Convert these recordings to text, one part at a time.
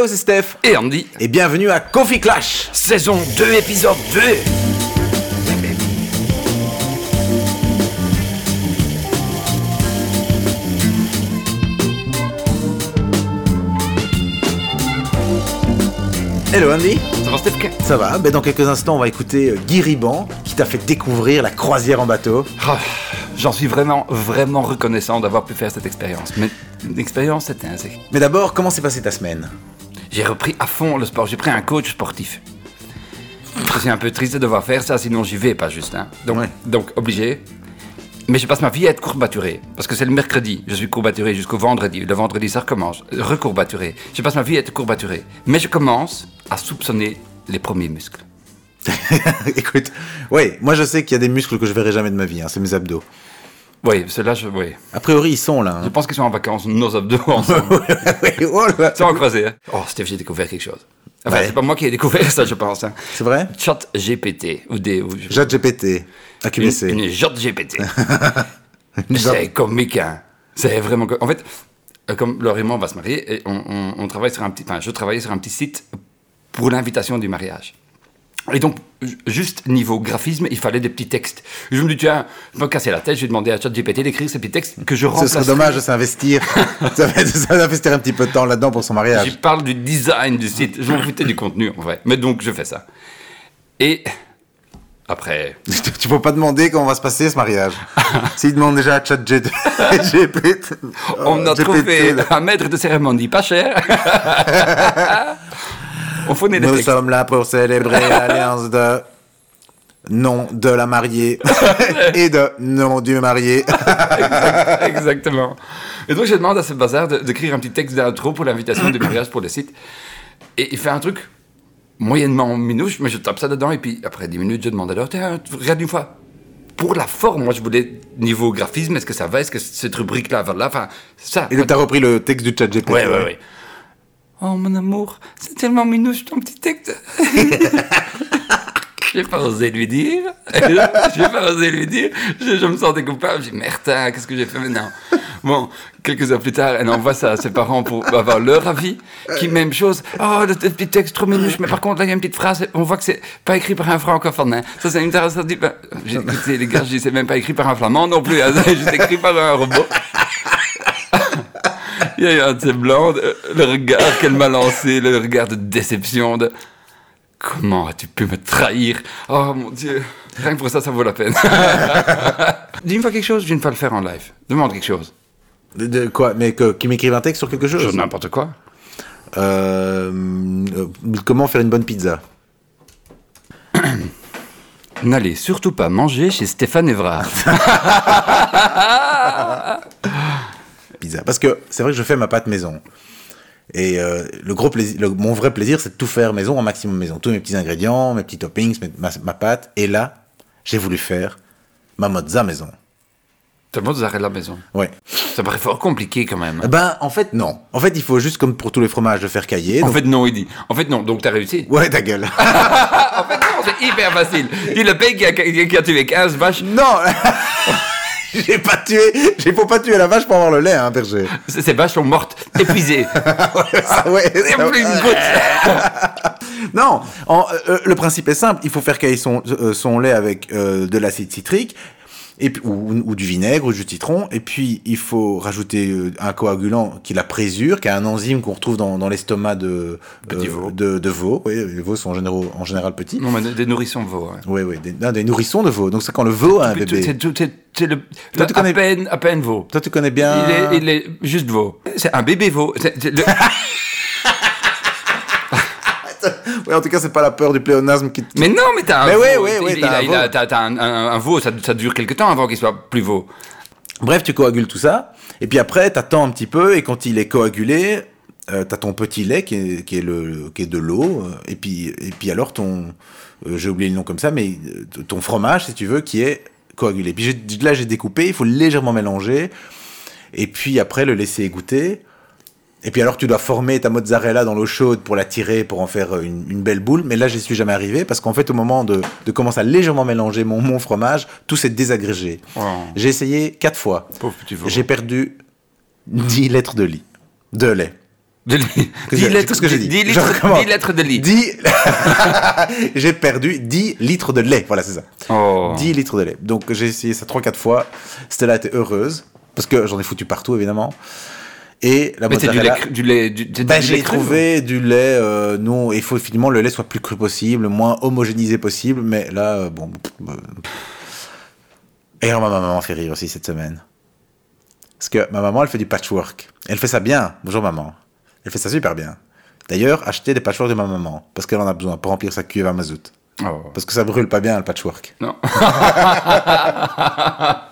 Hello, c'est Steph. Et Andy, Et bienvenue à Coffee Clash. saison 2, épisode 2 Hello, Andy. Ça va Steph? Ça va ben, Dans quelques instants, on va écouter euh, Guy Riban qui t'a fait découvrir la croisière en bateau. Ah, J'en suis vraiment, vraiment reconnaissant d'avoir pu faire cette expérience. Mais une expérience, c'était un Mais d'abord, comment s'est passée ta semaine? J'ai repris à fond le sport, j'ai pris un coach sportif. Suis un peu triste de devoir faire ça, sinon j'y vais pas juste. hein. Donc, Ouais. donc obligé. Mais je passe ma vie à être courbaturé. Parce que c'est le mercredi, je suis courbaturé jusqu'au vendredi. Le vendredi, ça recommence. Recourbaturé. Je passe ma vie à être courbaturé. Mais je commence à soupçonner les premiers muscles. Écoute, ouais, moi je sais qu'il y a des muscles que je verrai jamais de ma vie, hein, c'est mes abdos. Oui, ceux-là, je, oui. A priori, ils sont là. Je hein. pense qu'ils sont en vacances, nos abdos ensemble. Oh là. Ils sont croisés. Hein. Oh, Steph, j'ai découvert quelque chose. Enfin, Ouais. c'est pas moi qui ai découvert ça, je pense. Hein. C'est vrai? Chat GPT. Ou des. ou- Jade GPT. une, AQBC. une Jot GPT. C'est comique, hein. C'est vraiment. En fait, euh, comme Laure et moi, on va se marier, et on, on- on travaille sur un petit. Enfin, je travaillais sur un petit site pour l'invitation du mariage. Et donc, ju- juste niveau graphisme, il fallait des petits textes. Je me dis, tiens, je me cassais la tête, je vais demander à ChatGPT d'écrire ces petits textes que je Ce remplace. serait dommage de s'investir. ça va investir un petit peu de temps là-dedans pour son mariage. parle du design du site. Je m'en foutais du contenu, en vrai. Mais donc, je fais ça. Et après, Tu peux pas demander comment va se passer ce mariage. S'il demande déjà à ChatGPT. GPT, on a GPT, trouvé un maître de cérémonie pas cher. On fournit des Nous textes. sommes là pour célébrer l'alliance de nom de la mariée et de nom du marié. Exactement. Et donc, je demande à ce bazar de- d'écrire un petit texte d'intro pour l'invitation du mariage pour le site. Et il fait un truc moyennement minouche, mais je tape ça dedans. Et puis, après 10 minutes, je demande alors, tiens, regarde une fois. Pour la forme, moi, je voulais niveau graphisme, est-ce que ça va Est-ce que cette rubrique-là va là Enfin, ça. Et donc t'as repris le texte du ChatGPT. Ouais, ouais, ouais. Oh, mon amour, c'est tellement minouche ton petit texte. J'ai pas osé lui dire. J'ai pas osé lui dire. Je, je me sentais coupable. J'ai dit, merde, qu'est-ce que j'ai fait maintenant? Bon, quelques heures plus tard, elle envoie ça à ses parents pour avoir leur avis. Qui, même chose. Oh, le, petit texte trop minouche, mais par contre, là, il y a une petite phrase. On voit que c'est pas écrit par un francophone. Hein. Ça, c'est ben, J'ai dit, écoutez, les gars, je dis, c'est même pas écrit par un flamand non plus. Hein. C'est écrit par un robot. Il y a eu un de ces blancs, euh, le regard qu'elle m'a lancé, le regard de déception, de comment as-tu pu me trahir? Oh mon Dieu, rien que pour ça, ça vaut la peine. Dis-moi quelque chose, je ne vais pas le faire en live. Demande quelque chose. De, de quoi? Mais que, qui m'écrive un texte sur quelque chose? Chose n'importe quoi. Euh, euh, Comment faire une bonne pizza? N'allez surtout pas manger chez Stéphane Evrard. Pizza. Parce que c'est vrai que je fais ma pâte maison. Et euh, le gros plaisir, le- mon vrai plaisir, c'est de tout faire maison, au maximum maison. Tous mes petits ingrédients, mes petits toppings, mes- ma, ma pâte. Et là, j'ai voulu faire ma mozza maison. Tout le monde vous arrête la maison. Ouais. Ça paraît fort compliqué quand même. Eh Ben, en fait, non. En fait, il faut juste, comme pour tous les fromages, le faire cailler. En fait, non, il dit. En fait, non, donc t'as réussi. Ouais, ta gueule. En fait, non, c'est hyper facile. Dis le pays qui a, qui a tué 15 vaches, non J'ai pas tué. Il faut pas tuer la vache pour avoir le lait, hein, Berger. ces vaches sont mortes, épuisées. Ah ouais, Il n'y ça- a plus une goutte. Non, en- euh, le principe est simple. Il faut faire cailler son, euh, son lait avec euh, de l'acide citrique. Et puis, ou, ou du vinaigre ou du citron. Et puis, il faut rajouter euh, un coagulant qui la présure, qui est un enzyme qu'on retrouve dans, dans l'estomac de, Petit euh, veau. de, de veau. Oui, les veaux sont en, généraux- en général petits. Non, mais des nourrissons veaux. hein. Oui, oui, des, non, des nourrissons de veau. Donc, c'est quand le veau a un bébé. C'est le, Toi, tu à, connais- peine, à peine veau. Toi, tu connais bien. Il, est, il est juste veau. C'est un bébé veau. Le- Ouais, en tout cas, c'est pas la peur du pléonasme qui. mais non, mais t'as un Mais Il- ouais, il, t'as a- un il a- veau. t'as- t'as un, un- un veau, ça, ça dure quelque temps avant qu'il soit plus veau. Bref, tu coagules tout ça, et puis après, t'attends un petit peu, et quand il est coagulé, euh, t'as ton petit lait qui est, qui est, le, qui est de l'eau, euh, et puis, et puis alors ton, euh, j'ai oublié le nom comme ça, mais ton fromage, si tu veux, qui est coagulé. Puis là, j'ai découpé, il faut légèrement mélanger, et puis après le laisser égoutter. Et puis alors tu dois former ta mozzarella dans l'eau chaude pour la tirer, pour en faire euh, une, une belle boule. Mais là, j'y suis jamais arrivé parce qu'en fait, au moment de, de commencer à légèrement mélanger mon, mon fromage, tout s'est désagrégé. Oh. J'ai essayé quatre fois. Pauvre petit. J'ai perdu 10 litres de lit. De lait. De lit. Qu'est-ce 10 que- lettres, qu'est-ce que j'ai dit 10 Je litres, recommence. 10 lettres de lit. 10... j'ai perdu 10 litres de lait. Voilà, c'est ça. Oh. 10 litres de lait. Donc j'ai essayé ça 3-4 fois. Stella était heureuse. Parce que j'en ai foutu partout, évidemment. Et la Mais c'est du lait, mozzarella... cru- du lait, du, du- Ben, du j'ai lait trouvé du lait, euh, non, il faut finalement le lait soit plus cru possible, le moins homogénéisé possible, mais là, euh, bon. euh. Et alors, ma maman m'a fait rire aussi cette semaine. Parce que ma maman, elle fait du patchwork. Elle fait ça bien. Bonjour maman. Elle fait ça super bien. D'ailleurs, achetez des patchworks de ma maman, parce qu'elle en a besoin pour remplir sa cuve à mazout. Oh. Parce que ça brûle pas bien le patchwork. Non.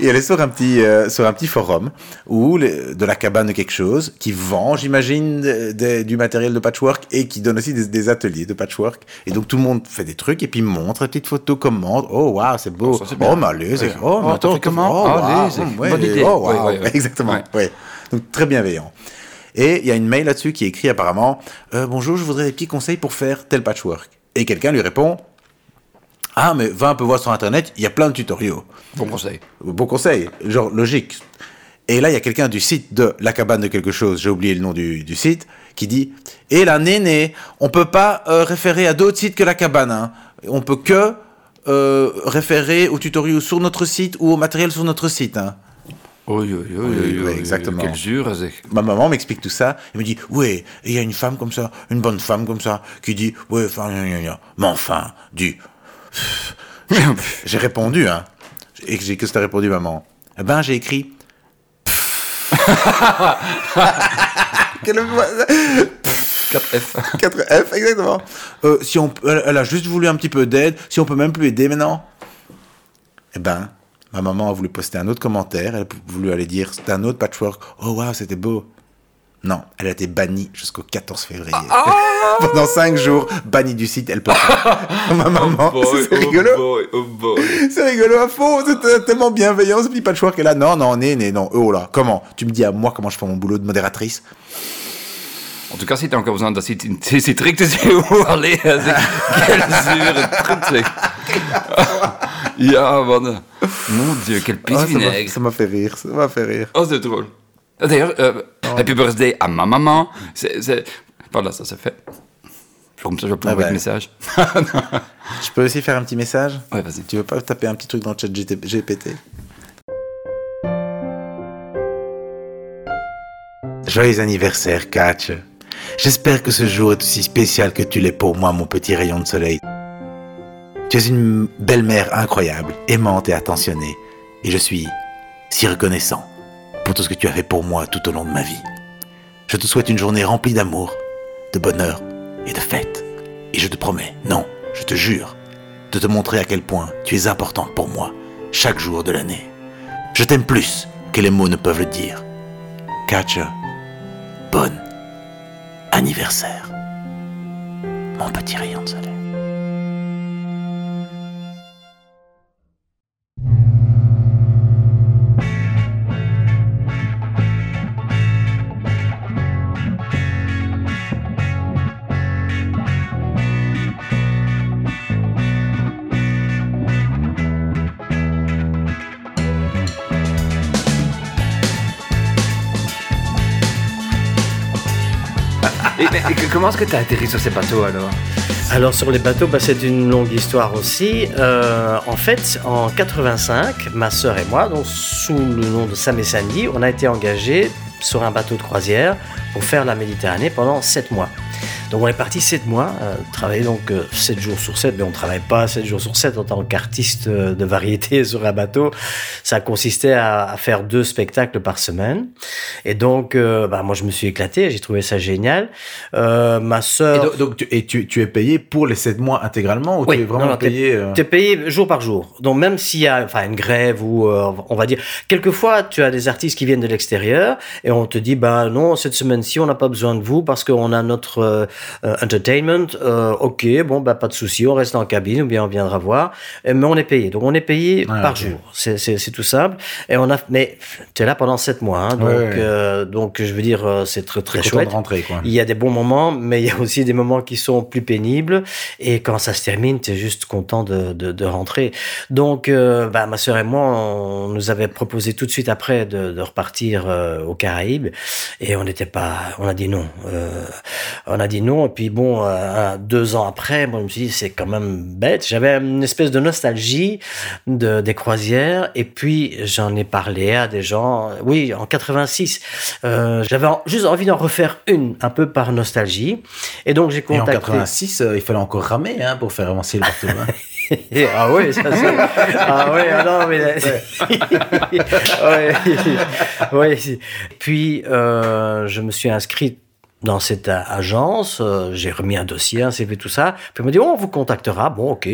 Et elle est sur un petit, euh, sur un petit forum où les- de la cabane de quelque chose qui vend, j'imagine, du matériel de patchwork et qui donne aussi des, des ateliers de patchwork. Et donc tout le monde fait des trucs et puis montre des petites photos, commente. Oh waouh, c'est beau. Oh, oh Ouais. oh, Oh, attends, comment? Oh, Ah, hum, ouais, bonne idée. Oh, ouais, ouais. exactement. Donc très bienveillant. Et il y a une mail là-dessus qui écrit apparemment euh, Bonjour, je voudrais des petits conseils pour faire tel patchwork. Et quelqu'un lui répond Ah, mais va un peu voir sur internet, il y a plein de tutoriaux. Bon conseil. Bon conseil, genre logique. Et là, il y a quelqu'un du site de la cabane de quelque chose, j'ai oublié le nom du, du site, qui dit Et la néné, on peut pas euh, référer à d'autres sites que la cabane. hein. On peut que euh, référer aux tutoriaux sur notre site ou au matériel sur notre site. hein. Oui, oui, oui, exactement. Quelle jure. Ma maman m'explique tout ça. Elle me dit Oui, il y a une femme comme ça, une bonne femme comme ça, qui dit Oui, enfin, mais enfin, du. J'ai répondu, hein. Et que j'ai que t'as répondu, maman? Eh ben, j'ai écrit. Quelle- 4F. 4F, exactement. Euh, si on, elle, a juste voulu un petit peu d'aide, si on peut même plus aider maintenant. Eh ben, ma maman a voulu poster un autre commentaire, elle a voulu aller dire c'était un autre patchwork. Oh waouh, c'était beau. Non, elle a été bannie jusqu'au 14 février. Pendant 5 jours, bannie du site, elle peut pas. ma maman, c'est rigolo. Oh boy, oh boy. C'est rigolo à fond, c'est tellement bienveillant ce petit patchwork. Et là, non, non, né, né, non, oh là, comment? Tu me dis à moi comment je fais mon boulot de modératrice? En tout cas, si t'as encore besoin d'un site, c'est c'est direct te zeggen hoe alleen. zeg. Quel zure truc. Ja, man. Mon dieu, quel Ah, ça m'a- pisvinaigre. Ça m'a fait rire, ça m'a fait rire. Oh, c'est drôle. D'ailleurs, euh, happy birthday à ma maman. C'est, Voilà, ça c'est fait. Comme ça, je peux Ah envoyer message. Je peux aussi faire un petit message Ouais, vas-y. Tu veux pas taper un petit truc dans le chat GPT Joyeux anniversaire, Catch. J'espère que ce jour est aussi spécial que tu l'es pour moi, mon petit rayon de soleil. Tu es une belle-mère incroyable, aimante et attentionnée, et je suis si reconnaissant pour tout ce que tu as fait pour moi tout au long de ma vie. Je te souhaite une journée remplie d'amour, de bonheur et de fête. Et je te promets, non, je te jure, de te montrer à quel point tu es importante pour moi chaque jour de l'année. Je t'aime plus que les mots ne peuvent le dire. Catch, bon anniversaire, mon petit rayon de soleil. Et, comment est-ce que t'as atterri sur ces bateaux alors? Alors sur les bateaux, bah, c'est une longue histoire aussi. Euh, en fait, en 85, ma sœur et moi, sous le nom de Sam et Sandy, on a été engagés sur un bateau de croisière pour faire la Méditerranée pendant 7 mois. Donc on est parti 7 mois, euh, travailler donc euh, 7 jours sur 7, mais on ne travaille pas 7 jours sur 7 en tant qu'artiste euh, de variété sur un bateau. Ça consistait à, à faire deux spectacles par semaine. Et donc, euh, bah, moi je me suis éclaté, j'ai trouvé ça génial. Euh, ma Et, sœur... donc, donc tu, et tu, tu es payé pour les 7 mois intégralement ou Oui, tu es vraiment non, non, t'es- payé euh, Tu es payé jour par jour. Donc même s'il y a enfin, une grève ou euh, on va dire quelquefois tu as des artistes qui viennent de l'extérieur et on te dit bah non cette semaine-ci on n'a pas besoin de vous parce qu'on a notre euh, entertainment, euh, ok, bon, bah, pas de souci, on reste en cabine ou bien on viendra voir. Euh, Mais on est payé. Donc, on est payé Ah, par jour. C'est- tout simple. Et on a, mais tu es là pendant sept mois. hein, donc, Ouais, ouais. donc, je veux dire, c'est très, très chouette. de rentrer, quoi. Il y a des bons moments, mais il y a aussi des moments qui sont plus pénibles. Et quand ça se termine, tu es juste content de, de, de rentrer. Donc, bah, ma sœur et moi, on nous avait proposé tout de suite après de, de repartir aux Caraïbes. Et on n'était pas. On a dit non. On a dit non. Et puis, bon, euh, deux ans après, moi, je me suis dit, c'est quand même bête. J'avais une espèce de nostalgie de, des croisières. Et puis, j'en ai parlé à des gens. Oui, en 86, euh, j'avais en- juste envie d'en refaire une, un peu par nostalgie. Et donc, j'ai Et en contacté. 86, euh, il fallait encore ramer hein, pour faire avancer le bateau. hein. ah oui, ça c'est. Ah oui, ah non, mais. ouais. ouais. Puis, euh, je me suis inscrit dans cette agence, euh, j'ai remis un dossier, un CV, tout ça. Puis on m'a dit, oh, on vous contactera. Bon, ok.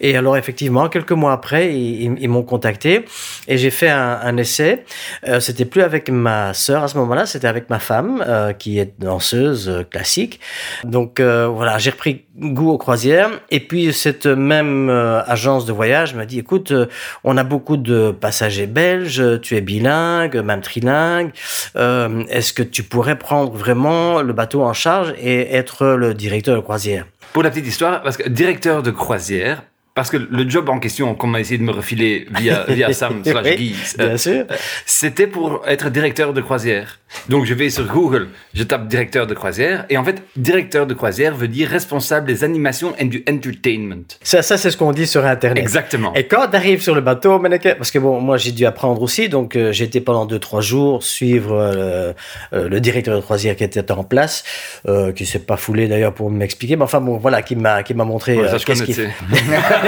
Et alors, effectivement, quelques mois après, ils, ils- ils m'ont contacté et j'ai fait un, un essai. Euh, c'était plus avec ma sœur à ce moment-là, c'était avec ma femme, euh, qui est danseuse euh, classique. Donc euh, voilà, j'ai repris goût aux croisières. Et puis cette même euh, agence de voyage m'a dit, écoute, euh, on a beaucoup de passagers belges, tu es bilingue, même trilingue. Euh, Est-ce que tu pourrais prendre vraiment le bateau en charge et être le directeur de croisière? Pour la petite histoire, parce que directeur de croisière, parce que le job en question qu'on m'a essayé de me refiler via, via Sam slash Guy, euh, sûr. c'était pour être directeur de croisière. Donc je vais sur Google, je tape directeur de croisière, et en fait, directeur de croisière veut dire responsable des animations et du entertainment. Ça, ça c'est ce qu'on dit sur Internet. Exactement. Et quand tu arrives sur le bateau, parce que bon, moi j'ai dû apprendre aussi, donc euh, été pendant 2-3 jours suivre euh, euh, le directeur de croisière qui était en place, euh, qui s'est pas foulé d'ailleurs pour m'expliquer, mais enfin bon, voilà, qui m'a qui m'a montré Ouais, euh, ça, je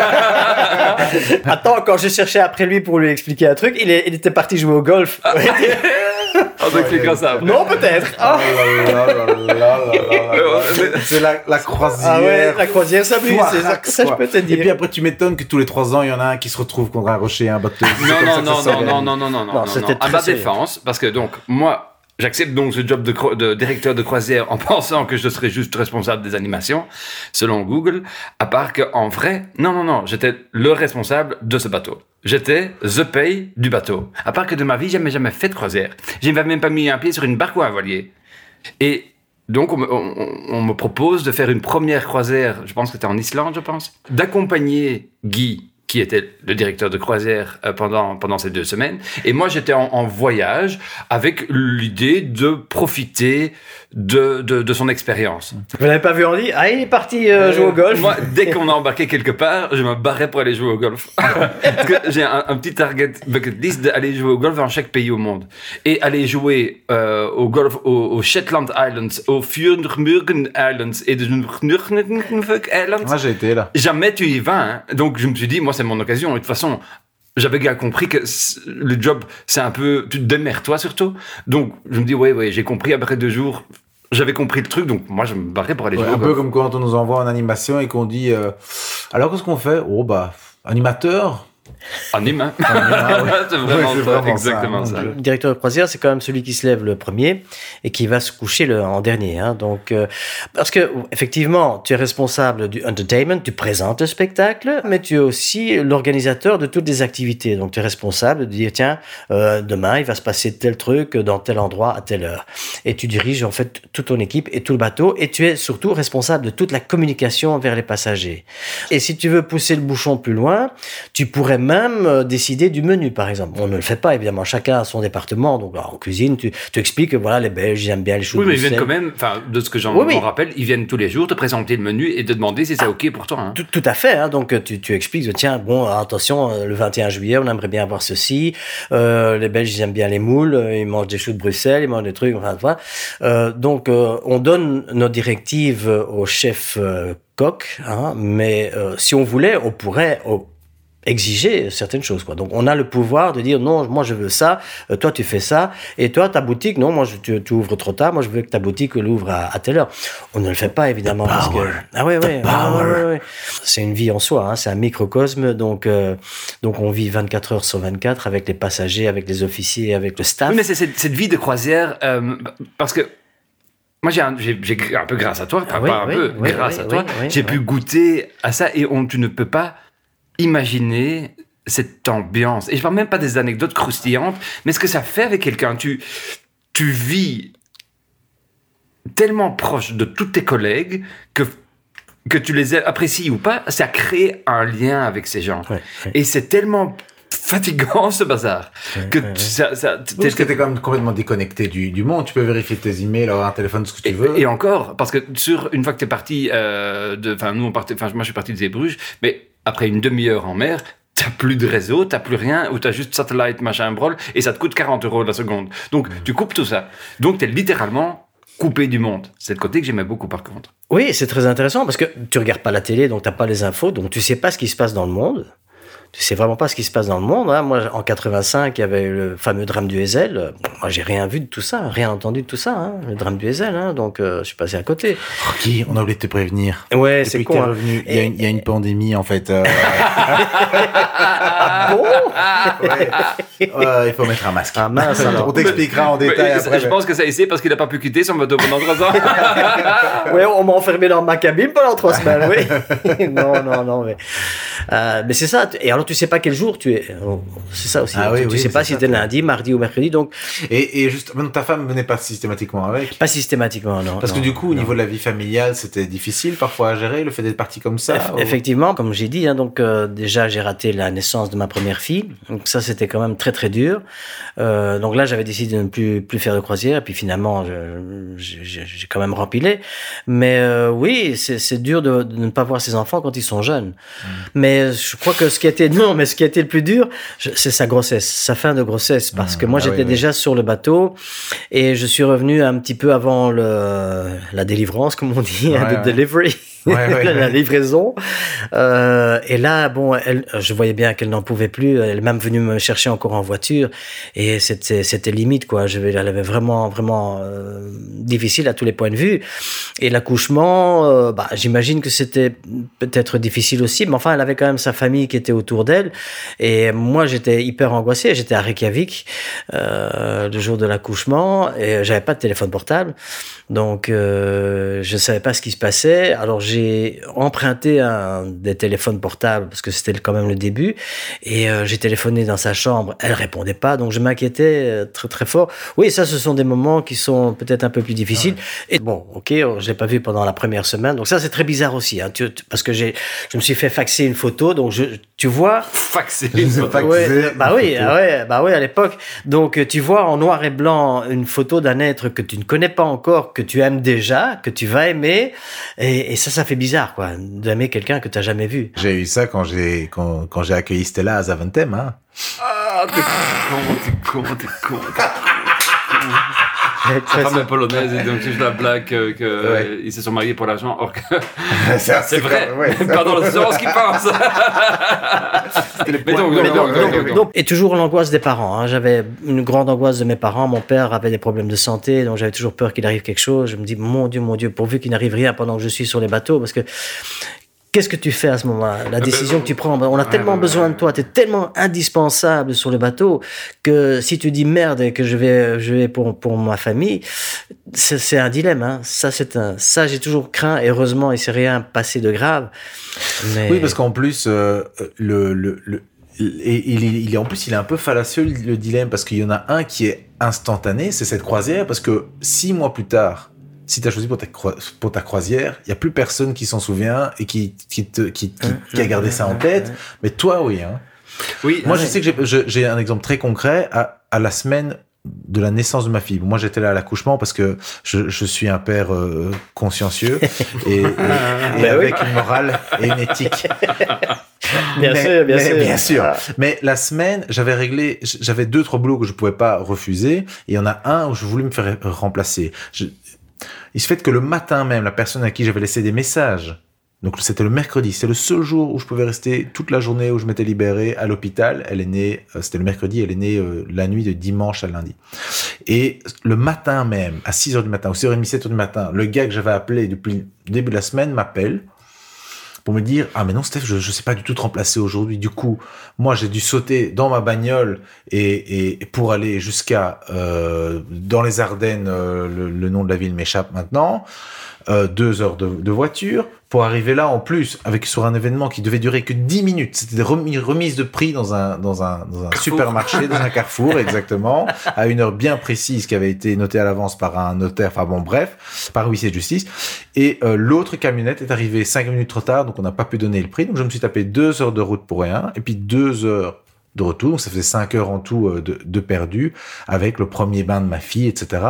Attends, quand je cherchais après lui pour lui expliquer un truc, il, est- il était parti jouer au golf. On t'expliquera ça. après. non, peut-être. Ah, C'est la, la croisière. ah ouais, la croisière s'amuse, c'est ça, ça je peux te Et dire. puis après, tu m'étonnes que tous les trois ans, il y en a un qui se retrouve contre un rocher et un bateau. Non, non, ça non, ça non, non, non, non, non, non, Non, non, c'était non. À très ma sérieux. défense, parce que donc, moi, j'accepte donc ce job de, directeur de croisière en pensant que je serais juste responsable des animations, selon Google, à part qu'en vrai, non, non, non, j'étais le responsable de ce bateau. J'étais the pay du bateau. À part que de ma vie, j'ai jamais, fait de croisière. J'ai même pas mis un pied sur une barque ou un voilier. Et donc, on- on me propose de faire une première croisière, je pense que c'était en Islande, je pense, d'accompagner Guy, qui était le directeur de croisière euh, pendant, pendant ces deux semaines. Et moi, j'étais en, en voyage avec l'idée de profiter de, de, de son expérience. Vous l'avez pas vu Andy Ah, il est parti euh, jouer au golf. Moi, dès qu'on a embarqué quelque part, je me barrais pour aller jouer au golf. Parce que j'ai un, un petit target bucket list d'aller jouer au golf dans chaque pays au monde. Et aller jouer euh, au golf aux, aux Shetland Islands, aux Fjordmurgen Islands et de Islands. Moi, j'ai été là. Jamais tu y vas. hein. Donc je me suis dit, moi c'est mon occasion. Et de toute façon, j'avais bien compris que le job, c'est un peu, tu te démerdes toi surtout. Donc je me dis, ouais, ouais, j'ai compris après deux jours. J'avais compris le truc, donc moi je me barrais pour aller Ouais, jouer un peu comme quand on nous envoie en animation et qu'on dit euh, Alors, qu'est-ce qu'on fait? Oh, bah, animateur Ah, ouais. c'est vraiment, Ouais, ça, vraiment exactement ça, ça. mon Dieu. Le directeur de croisière, c'est quand même celui qui se lève le premier et qui va se coucher le, en dernier. hein. Donc, euh, parce que effectivement, tu es responsable du entertainment, tu présentes le spectacle, mais tu es aussi l'organisateur de toutes les activités. Donc, tu es responsable de dire tiens, euh, demain il va se passer tel truc dans tel endroit à telle heure. Et tu diriges en fait toute ton équipe et tout le bateau. Et tu es surtout responsable de toute la communication vers les passagers. Et si tu veux pousser le bouchon plus loin, tu pourrais même euh, décider du menu, par exemple. On ne le fait pas, évidemment. Chacun a son département. Donc, alors, en cuisine, tu, tu expliques que voilà, les Belges, ils aiment bien les choux Oui, mais ils viennent quand même, enfin, de ce que j'en Oui, rappelle, ils viennent tous les jours te présenter le menu et te demander si c'est OK pour toi. hein. Tout, tout à fait. Hein. Donc, tu, tu expliques, tiens, bon, attention, euh, le 21 juillet, on aimerait bien avoir ceci. Euh, les Belges, ils aiment bien les moules. euh, Ils mangent des choux de Bruxelles, ils mangent des trucs. Enfin, voilà. Euh, donc, euh, on donne nos directives au chef coq. Hein, mais euh, si on voulait, on pourrait... oh, exiger certaines choses quoi. Donc on a le pouvoir de dire non, moi je veux ça, euh, toi tu fais ça et toi ta boutique non, moi je, tu, tu ouvres trop tard, moi je veux que ta boutique l'ouvre à, à telle heure. On ne le fait pas évidemment parce que ah ouais ouais, ah ouais, ouais, ouais. c'est une vie en soi, hein, c'est un microcosme donc euh, donc on vit 24 heures sur 24 avec les passagers, avec les officiers, avec le staff. Oui, mais c'est cette, cette vie de croisière, euh, parce que moi, j'ai un, un peu grâce à toi, Ah pas, oui, un oui, peu, oui, grâce à toi, j'ai pu goûter à ça et on, tu ne peux pas imaginer cette ambiance. Et je parle même pas des anecdotes croustillantes, mais ce que ça fait avec quelqu'un. Tu, tu vis tellement proche de tous tes collègues que que tu les apprécies ou pas, ça crée un lien avec ces gens. Ouais, ouais. Et c'est tellement fatigant ce bazar que ouais, ouais. tu- ça, ça, Oui, Parce que t'es quand même complètement déconnecté du, du monde. Tu peux vérifier tes emails, avoir un téléphone, ce que tu Et, veux. et encore, parce que sur une fois que tu es parti, euh, de, enfin nous on partait, enfin moi je suis parti de Zeebrugge, mais après une demi-heure en mer, t'as plus de réseau, t'as plus rien, ou t'as juste satellite machin brol, et ça te coûte 40 euros la seconde. Donc tu coupes tout ça. Donc t'es littéralement coupé du monde. C'est le côté que j'aimais beaucoup par contre. Oui, c'est très intéressant parce que tu regardes pas la télé, donc t'as pas les infos, donc tu sais pas ce qui se passe dans le monde. Tu sais vraiment pas ce qui se passe dans le monde. hein. Moi, en 85, il y avait le fameux drame du Hazel. Moi, j'ai rien vu de tout ça, rien entendu de tout ça, hein, le drame du Hazel. hein. donc, euh, je suis passé à côté. Rocky, on a oublié de te prévenir. Ouais, c'est con. hein. revenu, il y, a Et- une, il y a une pandémie en fait. euh, Ah bon? Ouais, il faut mettre un masque. Ah mince alors. On t'expliquera en détail après. je pense que ça essaie parce qu'il n'a pas pu quitter son bateau pendant trois ans. Ouais, on m'a enfermé dans ma cabine pendant trois semaines, oui. non, non, non, mais, euh, mais c'est ça. Et alors, tu sais pas quel jour tu es. Oh, C'est ça aussi. Ah tu, oui, tu oui, sais pas si toi. lundi, mardi ou mercredi, donc Et, et juste, ta femme venait pas systématiquement avec? pas systématiquement, non. Parce que du coup, au niveau de la vie familiale, c'était difficile parfois à gérer, le fait d'être parti comme ça. Eff- ou- Effectivement, comme j'ai dit, hein, donc euh, déjà j'ai raté la naissance de ma première fille, donc ça c'était quand même très très dur. Euh, donc là j'avais décidé de ne plus plus faire de croisière, et puis finalement j'ai quand même rempilé. Mais euh, oui, c'est dur de, de ne pas voir ses enfants quand ils sont jeunes. Mm. Mais je crois que ce qui a été non, mais ce qui été le plus dur, c'est sa grossesse, sa fin de grossesse, parce Mm, que moi ah j'étais oui, oui. déjà sur le bateau et je suis revenu un petit peu avant le la délivrance, comme on dit, hein, de ouais. delivery. Ouais, ouais, la livraison. Euh, et là, bon, elle, je voyais bien qu'elle n'en pouvait plus. Elle est même venue me chercher encore en voiture. Et c'était, c'était limite, quoi. Je elle avait vraiment, vraiment euh, difficile à tous les points de vue. Et l'accouchement, euh, bah, j'imagine que c'était peut-être difficile aussi. Mais enfin, elle avait quand même sa famille qui était autour d'elle. Et moi, j'étais hyper angoissé. J'étais à Reykjavik le jour de l'accouchement. Et j'avais pas de téléphone portable. Donc, je savais pas ce qui se passait. Alors, j'ai emprunté un des téléphones portables parce que c'était quand même le début. Et euh, j'ai téléphoné dans sa chambre. Elle répondait pas. Donc, je m'inquiétais euh, très, très fort. Oui, ça, ce sont des moments qui sont peut-être un peu plus difficiles. Et bon, ok, je l'ai pas vu pendant la première semaine. Donc, ça, c'est très bizarre aussi. Hein, tu- tu- parce que j'ai, je me suis fait faxer une photo. Donc, je, tu vois, Faxé. Faxé. Ouais, bah oui, photo. ah ouais, bah oui, à l'époque. Donc, euh, tu vois en noir et blanc une photo d'un être que tu ne connais pas encore, que tu aimes déjà, que tu vas aimer. Et, et ça, ça fait bizarre, quoi, d'aimer quelqu'un que tu n'as jamais vu. J'ai eu ça quand j'ai quand, quand j'ai accueilli Stella à Zaventem. Hein. Ah, t'es con, t'es con, t'es con. Sa femme est polonaise et donc c'est juste la blague que, Ouais. ils se sont mariés pour l'argent. Or que c'est c'est vrai, comme- ouais, pas dans le sens qu'ils pensent. Mais donc, donc, donc. Donc, et toujours l'angoisse des parents. hein. J'avais une grande angoisse de mes parents. Mon père avait des problèmes de santé, donc j'avais toujours peur qu'il arrive quelque chose. Je me dis, mon Dieu, mon Dieu, pourvu qu'il n'arrive rien pendant que je suis sur les bateaux, parce que qu'est-ce que tu fais à ce moment-là La décision que tu prends, ben, on a tellement besoin de toi, tu es tellement indispensable sur le bateau que si tu dis merde et que je vais, je vais pour, pour ma famille, c'est un dilemme. Hein. Ça, c'est un, ça j'ai toujours craint. Et heureusement, il s'est rien passé de grave. Mais... Oui, parce qu'en plus, euh, le, le, le- et il, est, il est en plus, il est un peu fallacieux le dilemme parce qu'il y en a un qui est instantané, c'est cette croisière, parce que six mois plus tard, si tu as choisi pour ta, croi- pour ta croisière, il y a plus personne qui s'en souvient et qui, qui, te, qui, qui, qui a gardé ça en tête. Mais toi, oui. Hein. Oui, Moi, Ah je sais que j'ai- un exemple très concret à, à la semaine de la naissance de ma fille. Moi, j'étais là à l'accouchement parce que je, je suis un père euh, consciencieux et, et- et Ben oui. avec une morale et une éthique. Bien Mais- sûr, bien mais sûr. bien sûr. Ah. Mais la semaine, j'avais réglé, j'avais deux, trois boulots que je pouvais pas refuser. Et il y en a un où je voulais me faire remplacer. Je- il se fait que le matin même, la personne à qui j'avais laissé des messages, donc c'était le mercredi, c'est le seul jour où je pouvais rester toute la journée où je m'étais libéré à l'hôpital. Elle est née, euh, c'était le mercredi, elle est née euh, la nuit de dimanche à lundi. Et le matin même, à 6 heures du matin, ou 6h30, 7 heures du matin, le gars que j'avais appelé depuis le début de la semaine m'appelle pour me dire ah mais non Steph je, je sais pas du tout te remplacer aujourd'hui. Du coup moi j'ai dû sauter dans ma bagnole et, et pour aller jusqu'à euh, dans les Ardennes euh, le, nom de la ville m'échappe maintenant. Euh, deux heures de voiture pour arriver là en plus avec sur un événement qui devait durer que 10 minutes. C'était des remi- remises de prix dans un dans un, dans un supermarché dans un carrefour exactement à une heure bien précise qui avait été notée à l'avance par un notaire. Enfin bon bref par huissier de justice. Et euh, l'autre camionnette est arrivée 5 minutes trop tard donc on n'a pas pu donner le prix. Donc je me suis tapé deux heures de route pour rien et puis deux heures de retour, donc ça faisait 5 heures en tout euh, de, de perdu, avec le premier bain de ma fille, etc.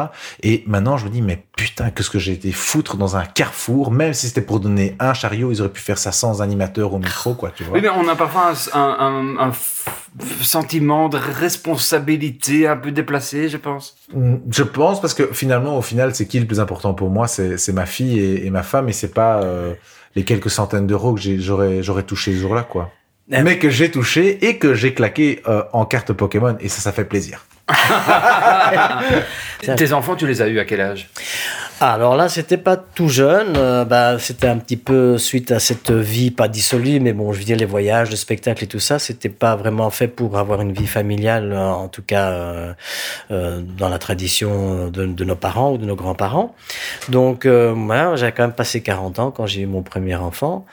Et maintenant, je me dis, mais putain, qu'est-ce que j'ai été foutre dans un carrefour, même si c'était pour donner un chariot, ils auraient pu faire ça sans animateur au micro, quoi, tu vois. Oui, mais on a parfois un, un- un- un sentiment de responsabilité un peu déplacé, je pense. Mm, Je pense parce que finalement, au final, c'est qui le plus important pour moi? C'est ma fille et, et ma femme, et c'est pas euh, les quelques centaines d'euros que j'aurais touché ce jour-là, quoi. Eh Mais que j'ai touché et que j'ai claqué euh, en carte Pokémon, et ça, ça fait plaisir. Tes enfants, tu les as eus à quel âge? Alors là, c'était pas tout jeune. euh, bah, c'était un petit peu suite à cette vie pas dissolue, mais bon, je veux dire les voyages, le spectacle et tout ça, c'était pas vraiment fait pour avoir une vie familiale, euh, en tout cas euh, euh, dans la tradition de, de nos parents ou de nos grands-parents. Donc, euh, moi, j'avais quand même passé 40 ans quand j'ai eu mon premier enfant.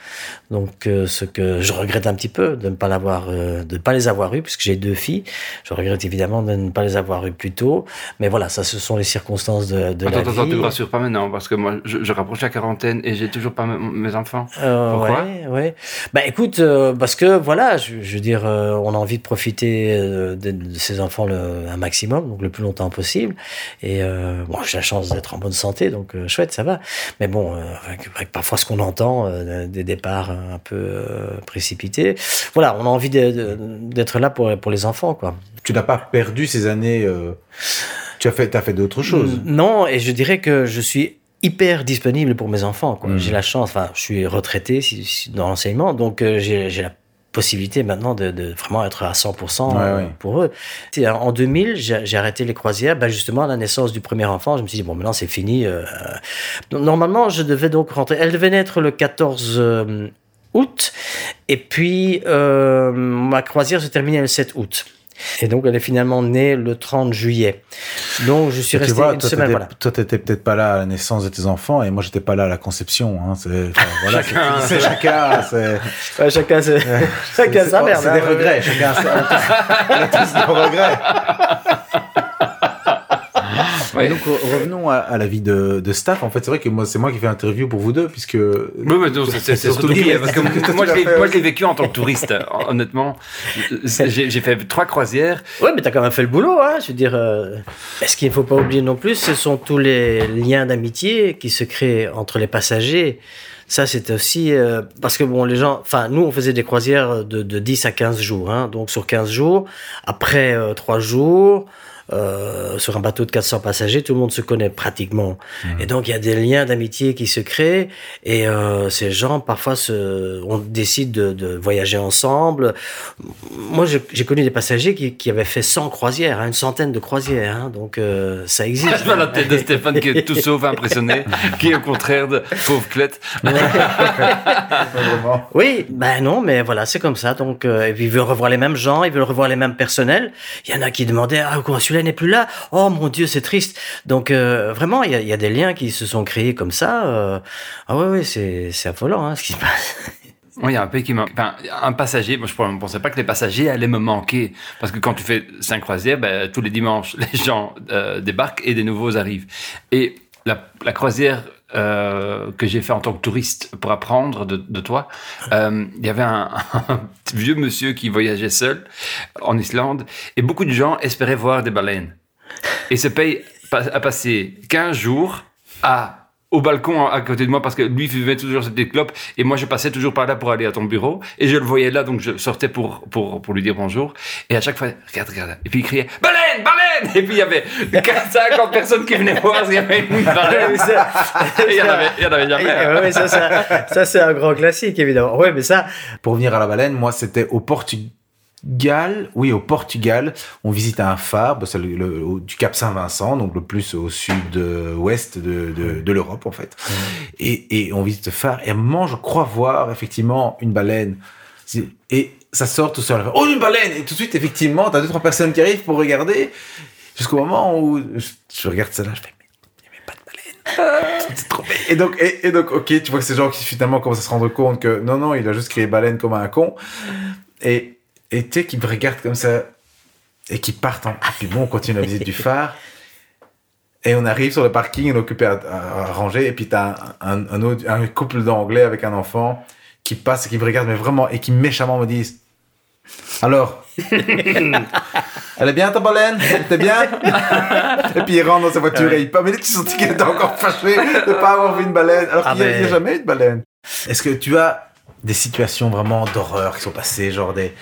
Donc, euh, ce que je regrette un petit peu de ne pas l'avoir, euh, de ne pas les avoir eu, puisque j'ai deux filles. Je regrette évidemment de ne pas les avoir eu plus tôt. Mais voilà, ça, ce sont les circonstances de, de Attends, la attends, attends, vie. tu me rassures pas maintenant, parce que moi, je, je rapproche la quarantaine et j'ai toujours pas mes enfants. Euh, Pourquoi? ouais, ouais. Bah écoute, euh, parce que voilà, je, je veux dire, euh, on a envie de profiter euh, de, de ses enfants le, un maximum, donc le plus longtemps possible. Et euh, bon, j'ai la chance d'être en bonne santé, donc euh, chouette, ça va. Mais bon, euh, avec, avec parfois ce qu'on entend, euh, des départs un peu euh, précipités. Voilà, on a envie d'être là pour, pour les enfants, quoi. Tu n'as pas perdu ces années. Euh, Tu as fait, as fait d'autres choses. Non, et je dirais que je suis hyper disponible pour mes enfants. Mm. J'ai la chance, enfin, je suis retraité dans l'enseignement, donc euh, j'ai la possibilité maintenant de, de vraiment être à 100% Ouais, euh, ouais. pour eux. En 2000, j'ai arrêté les croisières, ben justement à la naissance du premier enfant. Je me suis dit, bon, maintenant c'est fini. euh, donc, Normalement, je devais donc rentrer. Elle devait naître le 14 euh, août, et puis euh, ma croisière se terminait le 7 août. Et donc, elle est finalement née le 30 juillet. Donc, je suis resté vois, une toi, semaine. Voilà. toi, t'étais peut-être pas là à la naissance de tes enfants et moi, j'étais pas là à la conception. Hein. C'est, enfin, voilà, c'est- Chacun- c'est chacun. C'est, Ouais, chacun, c'est- chacun sa merde. c'est des hein. regrets. Chacun on a tous- nos regrets. Ouais. Et donc re- revenons à, à la vie de, de staff. En fait, c'est vrai que moi, c'est moi qui fais l'interview pour vous deux, puisque Oui, mais non, c'est- c'est c'est surtout lui, parce que moi, je l'ai- fait, moi, ouais. je l'ai vécu en tant que touriste, honnêtement. J'ai j'ai fait trois croisières. Ouais, mais t'as quand même fait le boulot, hein. Je veux dire, euh, ce qu'il ne faut pas oublier non plus, ce sont tous les liens d'amitié qui se créent entre les passagers. Ça, c'est aussi euh, parce que bon, les gens, enfin, nous, on faisait des croisières de, de 10 à 15 jours, hein. Donc, sur 15 jours, après euh, 3 jours, euh, sur un bateau de 400 passagers, tout le monde se connaît pratiquement. Et donc, il y a des liens d'amitié qui se créent. Et euh, ces gens, parfois, se, on décide de, de voyager ensemble. Moi, j'ai connu des passagers qui, qui avaient fait 100 croisières, hein, une centaine de croisières. Hein, donc, euh, ça existe. Je vois la tête de Stéphane qui est tout sauf impressionné, qui est au contraire de pauvre clette. Oui, ben non, mais voilà, c'est comme ça. Donc, euh, ils veulent revoir les mêmes gens, ils veulent revoir les mêmes personnels. Il y en a qui demandaient, ah, quoi, celui-là n'est plus là. Oh mon Dieu, c'est triste. Donc, euh, vraiment, il y, a, des liens qui se sont créés comme ça. euh, ah ouais, ouais, c'est, c'est affolant, hein, ce qui se passe. Moi, il y a un pays qui manque. Enfin, un passager. Moi, je ne pensais pas que les passagers allaient me manquer. Parce que quand tu fais cinq croisières, ben, tous les dimanches, les gens euh, débarquent et des nouveaux arrivent. Et la croisière euh, que j'ai fait en tant que touriste pour apprendre de, de toi, euh, il y avait un, un vieux monsieur qui voyageait seul en Islande. Et beaucoup de gens espéraient voir des baleines. Et se paye pa- à passer 15 jours à au balcon à côté de moi parce que lui fumait toujours cette clope et moi je passais toujours par là pour aller à ton bureau et je le voyais là donc je sortais pour pour pour lui dire bonjour et à chaque fois regarde regarde et puis il criait baleine baleine et puis il y avait 50 personnes qui venaient voir s'il y avait une il y en avait il y en avait jamais ouais, ça, ça, ça, c'est un grand classique, évidemment. Ouais, mais ça, Pour venir à la baleine, moi, c'était au Portugal. Oui, au Portugal, on visite un phare le- le- du Cap Saint-Vincent, donc le plus au sud-ouest de, de, de l'Europe, en fait. Et, et on visite ce phare, et à un moment, je crois voir effectivement une baleine. Et ça sort tout seul. Oh, une baleine Et tout de suite, effectivement, t'as deux, trois personnes qui arrivent pour regarder, jusqu'au moment où je, je regarde celle-là, je fais, mais il n'y avait pas de baleine. C'est trop. Et donc, et, et donc, ok, tu vois que ces gens qui finalement commencent à se rendre compte que non, non, il a juste créé baleine comme un con. Et, et tu sais, qui me regardent comme ça et qui partent. En... Et puis bon, on continue la visite du phare. Et on arrive sur le parking, on est occupé à, à- à ranger. Et puis t'as un, un, un, autre- un couple d'anglais avec un enfant qui passe et qui me regarde, mais vraiment, et qui méchamment me disent Alors? Elle est bien ta baleine? T'es bien? Et puis il rentre dans sa voiture et il part. Mais tu sentis qu'il était encore fâché de pas avoir vu une baleine. Alors Ah qu'il n'y a, ben. a jamais eu de baleine. Est-ce que tu as des situations vraiment d'horreur qui sont passées, genre des.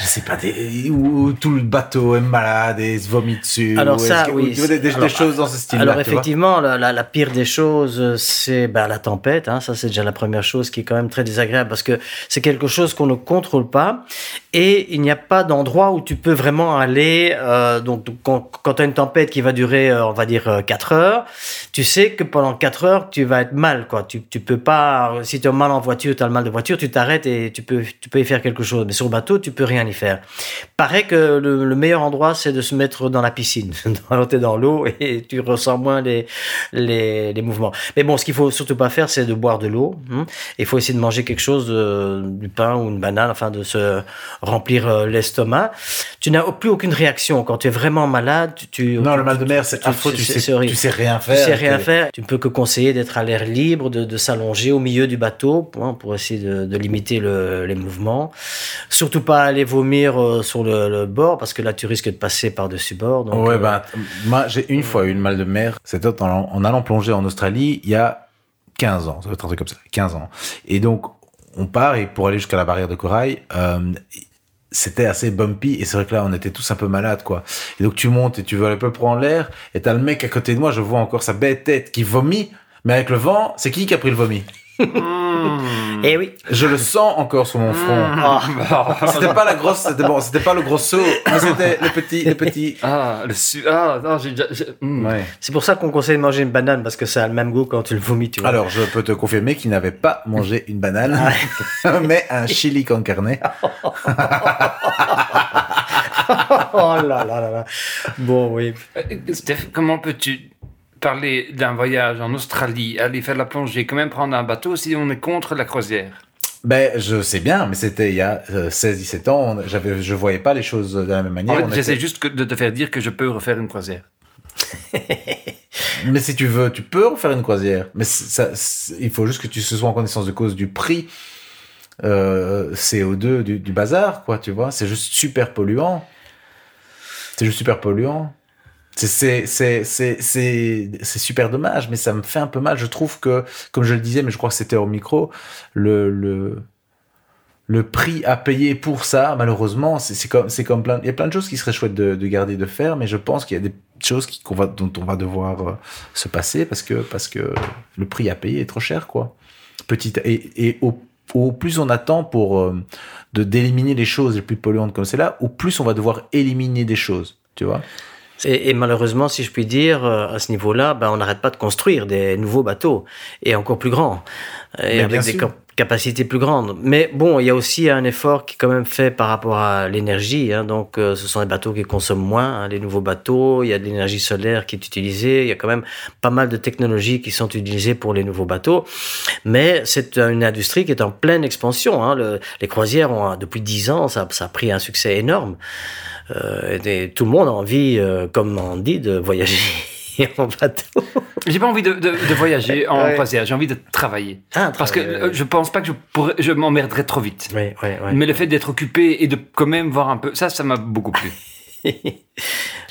Je sais pas, des, où tout le bateau est malade et se vomit dessus. Alors ça, que- oui, ou tu vois, des, des- des alors, choses dans ce style-là. Alors effectivement, la, la- la pire des choses, c'est ben, la tempête. hein. Ça, c'est déjà la première chose qui est quand même très désagréable parce que c'est quelque chose qu'on ne contrôle pas et il n'y a pas d'endroit où tu peux vraiment aller. euh, donc, donc, quand, quand tu as une tempête qui va durer, euh, on va dire, euh, 4 heures, tu sais que pendant 4 heures, tu vas être mal. Quoi. Tu, tu peux pas, si tu as mal en voiture, tu as le mal de voiture, tu t'arrêtes et tu peux, tu peux y faire quelque chose. Mais sur le bateau, tu peux rien y faire. Paraît que le, le meilleur endroit, c'est de se mettre dans la piscine. Alors, t'es dans l'eau et tu ressens moins les, les, les mouvements. Mais bon, ce qu'il faut surtout pas faire, c'est de boire de l'eau. hein. Il faut essayer de manger quelque chose, de- du pain ou une banane, afin de se remplir euh, l'estomac. Tu n'as plus aucune réaction. Quand tu es vraiment malade, tu... tu- Non, tu- le mal de mer, c'est tu- affreux. Tu c'est- sais, tu sais rien Tu faire. sais rien faire. Tu ne peux que conseiller d'être à l'air libre, de, de s'allonger au milieu du bateau pour essayer de, de limiter le- les mouvements. Surtout pas aller vomir euh, sur le, le bord parce que là tu risques de passer par-dessus bord. Donc, ouais, euh, ben, moi, j'ai une fois eu une mal de mer. C'était en, en allant plonger en Australie il y a 15 ans. Ça doit être un truc comme ça. 15 ans. Et donc, on part et pour aller jusqu'à la barrière de corail, euh, c'était assez bumpy et c'est vrai que là on était tous un peu malades quoi et donc tu montes et tu veux un peu prendre l'air et t'as le mec à côté de moi je vois encore sa bête tête qui vomit mais avec le vent c'est qui qui a pris le vomi? Eh oui. je le sens encore sur mon front Ah. c'était pas la grosse c'était bon c'était pas le gros saut mais c'était le petit le petit Ah, le su... Ah, non, j'ai déjà... hmm. ouais C'est pour ça qu'on conseille de manger une banane parce que ça a le même goût quand tu le vomis. Tu vois. Alors, je peux te confirmer qu'il n'avait pas mangé une banane, mais un chili con carne. oh là là là là. Bon, oui. Euh, Steph, comment peux-tu parler d'un voyage en Australie, aller faire la plongée, quand même prendre un bateau si on est contre la croisière Ben, je sais bien, mais c'était il y a 16-17 ans. on- J'avais, je voyais pas les choses de la même manière. En fait, on j'essaie était- juste que- de te faire dire que je peux refaire une croisière. Mais si tu veux, tu peux en faire une croisière. Mais ça, il faut juste que tu se sois en connaissance de cause du prix euh, CO2 du, du bazar, quoi, tu vois. C'est juste super polluant. C'est juste super polluant. C'est- super dommage, mais ça me fait un peu mal. Je trouve que, comme je le disais, mais je crois que c'était au micro, le, le, le prix à payer pour ça, malheureusement, c'est comme, comme plein. Il y a plein de choses qui seraient chouettes de, de garder, de faire, mais je pense qu'il y a des choses qui, qu'on va, dont on va devoir euh, se passer parce que, parce que le prix à payer est trop cher, quoi. Petit, et et au, au plus on attend pour euh, de d'éliminer les choses les plus polluantes comme celle-là, au plus on va devoir éliminer des choses, tu vois. Et, malheureusement, si je puis dire, euh, à ce niveau-là, ben, on n'arrête pas de construire des nouveaux bateaux et encore plus grands, et avec des sûr. capacités plus grandes. Mais bon, il y a aussi un effort qui est quand même fait par rapport à l'énergie. hein. donc, euh, ce sont des bateaux qui consomment moins, hein, les nouveaux bateaux. Il y a de l'énergie solaire qui est utilisée. Il y a quand même pas mal de technologies qui sont utilisées pour les nouveaux bateaux. Mais c'est une industrie qui est en pleine expansion. hein. Le- les croisières ont depuis 10 ans, ça, ça a pris un succès énorme. Euh, et tout le monde a envie, euh, comme on dit, de voyager en bateau. J'ai pas envie de, de- de voyager en Ouais. croisière, j'ai envie de travailler. Ah, Parce que euh, je pense pas que je pourrais, je m'emmerderais trop vite. Mais le fait d'être occupé et de quand même voir un peu, ça, ça m'a beaucoup plu.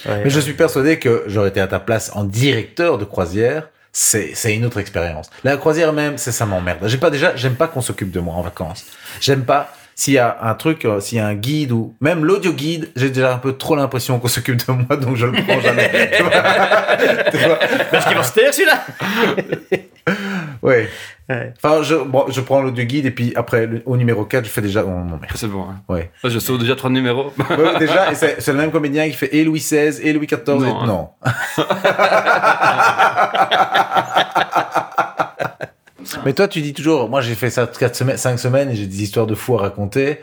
Ouais, Mais je suis persuadé que j'aurais été à ta place en directeur de croisière. C'est, c'est une autre expérience. La croisière même, c'est ça m'emmerde. J'ai pas déjà, j'aime pas qu'on s'occupe de moi en vacances. J'aime pas s'il y a un truc, euh, s'il y a un guide ou même l'audio guide, j'ai déjà un peu trop l'impression qu'on s'occupe de moi, donc je le prends jamais. Tu vois Tu vois Parce qu'il va se taire celui-là? Ouais. Ouais. Enfin, je, bon, je prends l'audio guide et puis après, le- au numéro 4, je fais déjà. Oh non, merde. C'est bon. hein. Ouais. Là, je saute déjà trois numéros. Ouais, ouais, déjà, et c'est c'est le même comédien qui fait et Louis XVI et Louis XIV. Non, et... hein. non. Mais toi, tu dis toujours, moi j'ai fait ça 4 semaines, 5 semaines et j'ai des histoires de fous à raconter.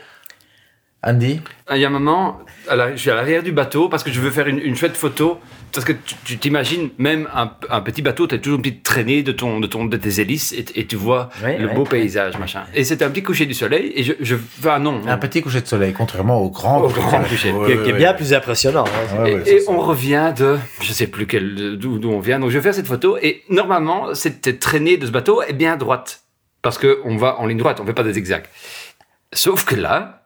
Andy Il y a un moment, à la- je suis à l'arrière du bateau parce que je veux faire une, une chouette photo. Parce que tu t'imagines, même un, un petit bateau, tu as toujours une petite traînée de, ton, de, ton, de tes hélices et, et tu vois le beau paysage, machin. Et c'était un petit coucher du soleil et je, je ah non. Un petit coucher de soleil, contrairement au grand Au coucher de grand soleil. coucher, Ouais, qui ouais, qui est ouais. Bien plus impressionnant. hein. Et on revient de, je sais plus quel, d'où d'où on vient. Donc je vais faire cette photo et normalement cette traînée de ce bateau est bien droite parce que on va en ligne droite, on fait pas des zigzags. Sauf que là,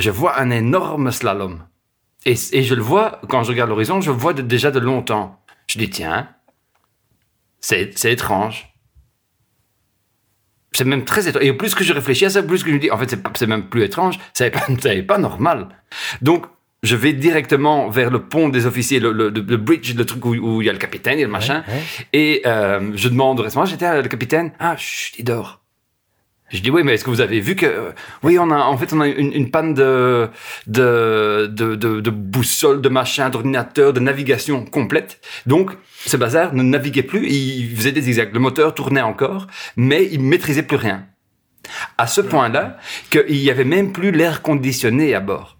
je vois un énorme slalom et, et je le vois quand je regarde l'horizon, je le vois de- déjà de longtemps. Je dis tiens, c'est c'est étrange. C'est même très étrange. Et plus que je réfléchis à ça, plus que je me dis, en fait, c'est c'est même plus étrange, ça n'est pas, pas normal. Donc, je vais directement vers le pont des officiers, le, le- le bridge, le truc où, où il y a le capitaine et le machin. ouais. Et euh, je demande au restaurant, j'étais à le capitaine, ah, chut, il dort. Je dis oui, mais est-ce que vous avez vu que oui, on a en fait on a une, une panne de de, de de de boussole, de machin, d'ordinateur, de navigation complète. Donc ce bazar ne naviguait plus, il faisait des zigzags. Le moteur tournait encore, mais il maîtrisait plus rien. À ce point-là qu'il y avait même plus l'air conditionné à bord.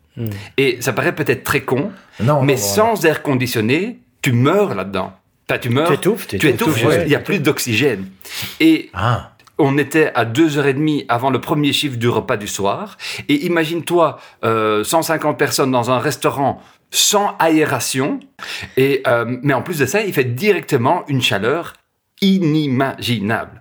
Et ça paraît peut-être très con, Non, mais non, sans air conditionné, tu meurs là-dedans. Enfin, tu meurs. Tu étouffes, tu étouffes, il n'y a plus d'oxygène. Et Ah, on était à 2h30 avant le premier chiffre du repas du soir. Et imagine-toi, euh, 150 personnes dans un restaurant sans aération. Et, euh, mais en plus de ça, il fait directement une chaleur inimaginable.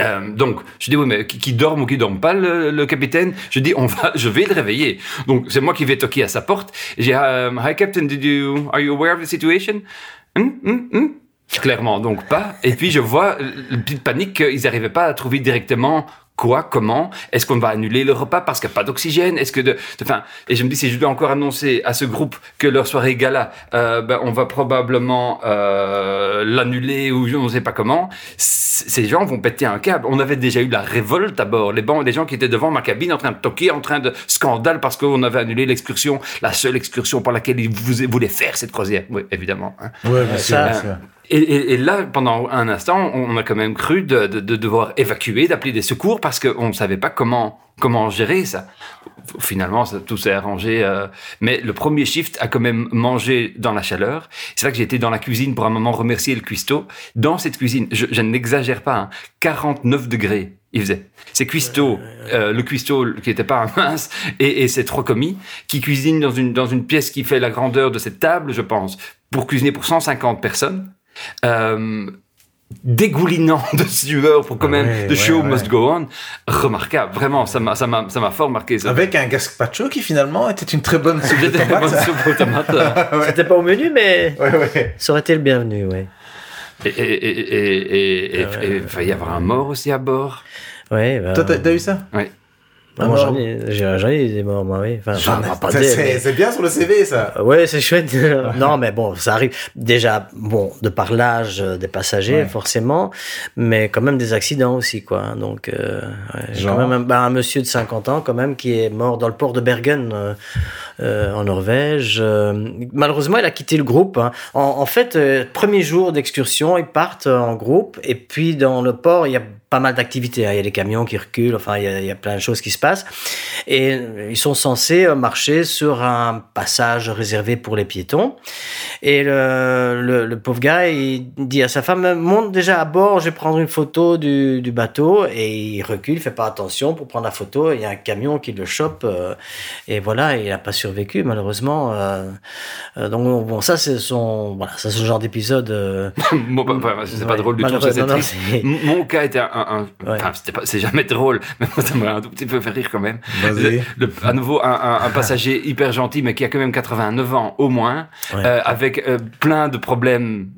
Euh, donc, je dis oui, mais qui, qui dorme ou qui dorme pas, le, le capitaine? Je dis, on va, je vais le réveiller. Donc, c'est moi qui vais toquer à sa porte. J'ai, euh, hi captain, did you, are you aware of the situation? Hum, hum, hum Clairement, donc pas. Et puis je vois une petite panique qu'ils n'arrivaient pas à trouver directement quoi, comment. Est-ce qu'on va annuler le repas parce qu'il n'y a pas d'oxygène? Est-ce que de, enfin, et je me dis si je dois encore annoncer à ce groupe que leur soirée gala, euh, ben, on va probablement euh, l'annuler ou je ne sais pas comment. Ces gens vont péter un câble. On avait déjà eu la révolte à bord. Les, bancs, les gens qui étaient devant ma cabine en train de toquer, en train de scandale parce qu'on avait annulé l'excursion, la seule excursion pour laquelle ils vou- voulaient faire cette croisière. Oui, évidemment. hein. ouais, sûr, ça-. Et, et- et là, pendant un instant, on a quand même cru de, de- de devoir évacuer, d'appeler des secours parce qu'on ne savait pas comment, comment gérer ça. Finalement, ça- tout s'est arrangé. euh, mais le premier shift a quand même mangé dans la chaleur. C'est là que j'ai été dans la cuisine pour un moment remercier le cuistot. Dans cette cuisine, je, je n'exagère pas, hein, 49 degrés. Il faisait. C'est Cuisto, euh, le Cuisto qui n'était pas un mince, et, et ses trois commis qui cuisinent dans une, dans une pièce qui fait la grandeur de cette table, je pense, pour cuisiner pour 150 personnes dégoulinant de sueur pour quand même Ouais, the ouais, show ouais. must go on. Remarquable vraiment ça m'a ça m'a ça m'a fort marqué ça. Avec un gazpacho qui finalement était une très bonne soupe de tomates euh, C'était pas au menu, mais Ouais, ouais. ça aurait été le bienvenu, ouais. et et et et il va y avoir un mort aussi à bord. Ouais, bah, Toi, t'as t'as eu ça? Ouais ah, moi, j'en ai, j'ai- j'en ai des morts, moi, oui. Enfin, C'est mais- bien sur le CV, ça. Ouais, c'est chouette. non, mais bon, ça arrive. Déjà, bon, de par l'âge euh, des passagers, Ouais. forcément, mais quand même des accidents aussi, quoi. hein. Donc, euh, ouais, j'ai quand même un, bah, un monsieur de 50 ans, quand même, qui est mort dans le port de Bergen, euh, euh, en Norvège. Euh, malheureusement, il a quitté le groupe. hein. En, en fait, euh, premier jour d'excursion, ils partent euh, en groupe, et puis dans le port, il y a pas mal d'activités. hein. Il y a des camions qui reculent, enfin, il y, a, il y a plein de choses qui se passent. Et ils sont censés euh, marcher sur un passage réservé pour les piétons. Et le, le, le pauvre gars, il dit à sa femme, monte déjà à bord, je vais prendre une photo du, du bateau. Et il recule, il fait pas attention pour prendre la photo. Il y a un camion qui le chope. euh, et voilà, il n'a pas survécu, malheureusement. Euh, euh, donc, bon, ça, c'est son, voilà, ça, c'est ce genre d'épisode. Bon, bah, bah, c'est pas drôle du tout non, non, mon cas était un, un- un- Ouais. enfin c'était pas c'est jamais drôle mais ça m'a un tout petit peu fait rire quand même. Vas-y. Le- le- à nouveau un, un- un passager hyper gentil mais qui a quand même 89 ans au moins Ouais. euh, avec euh, plein de problèmes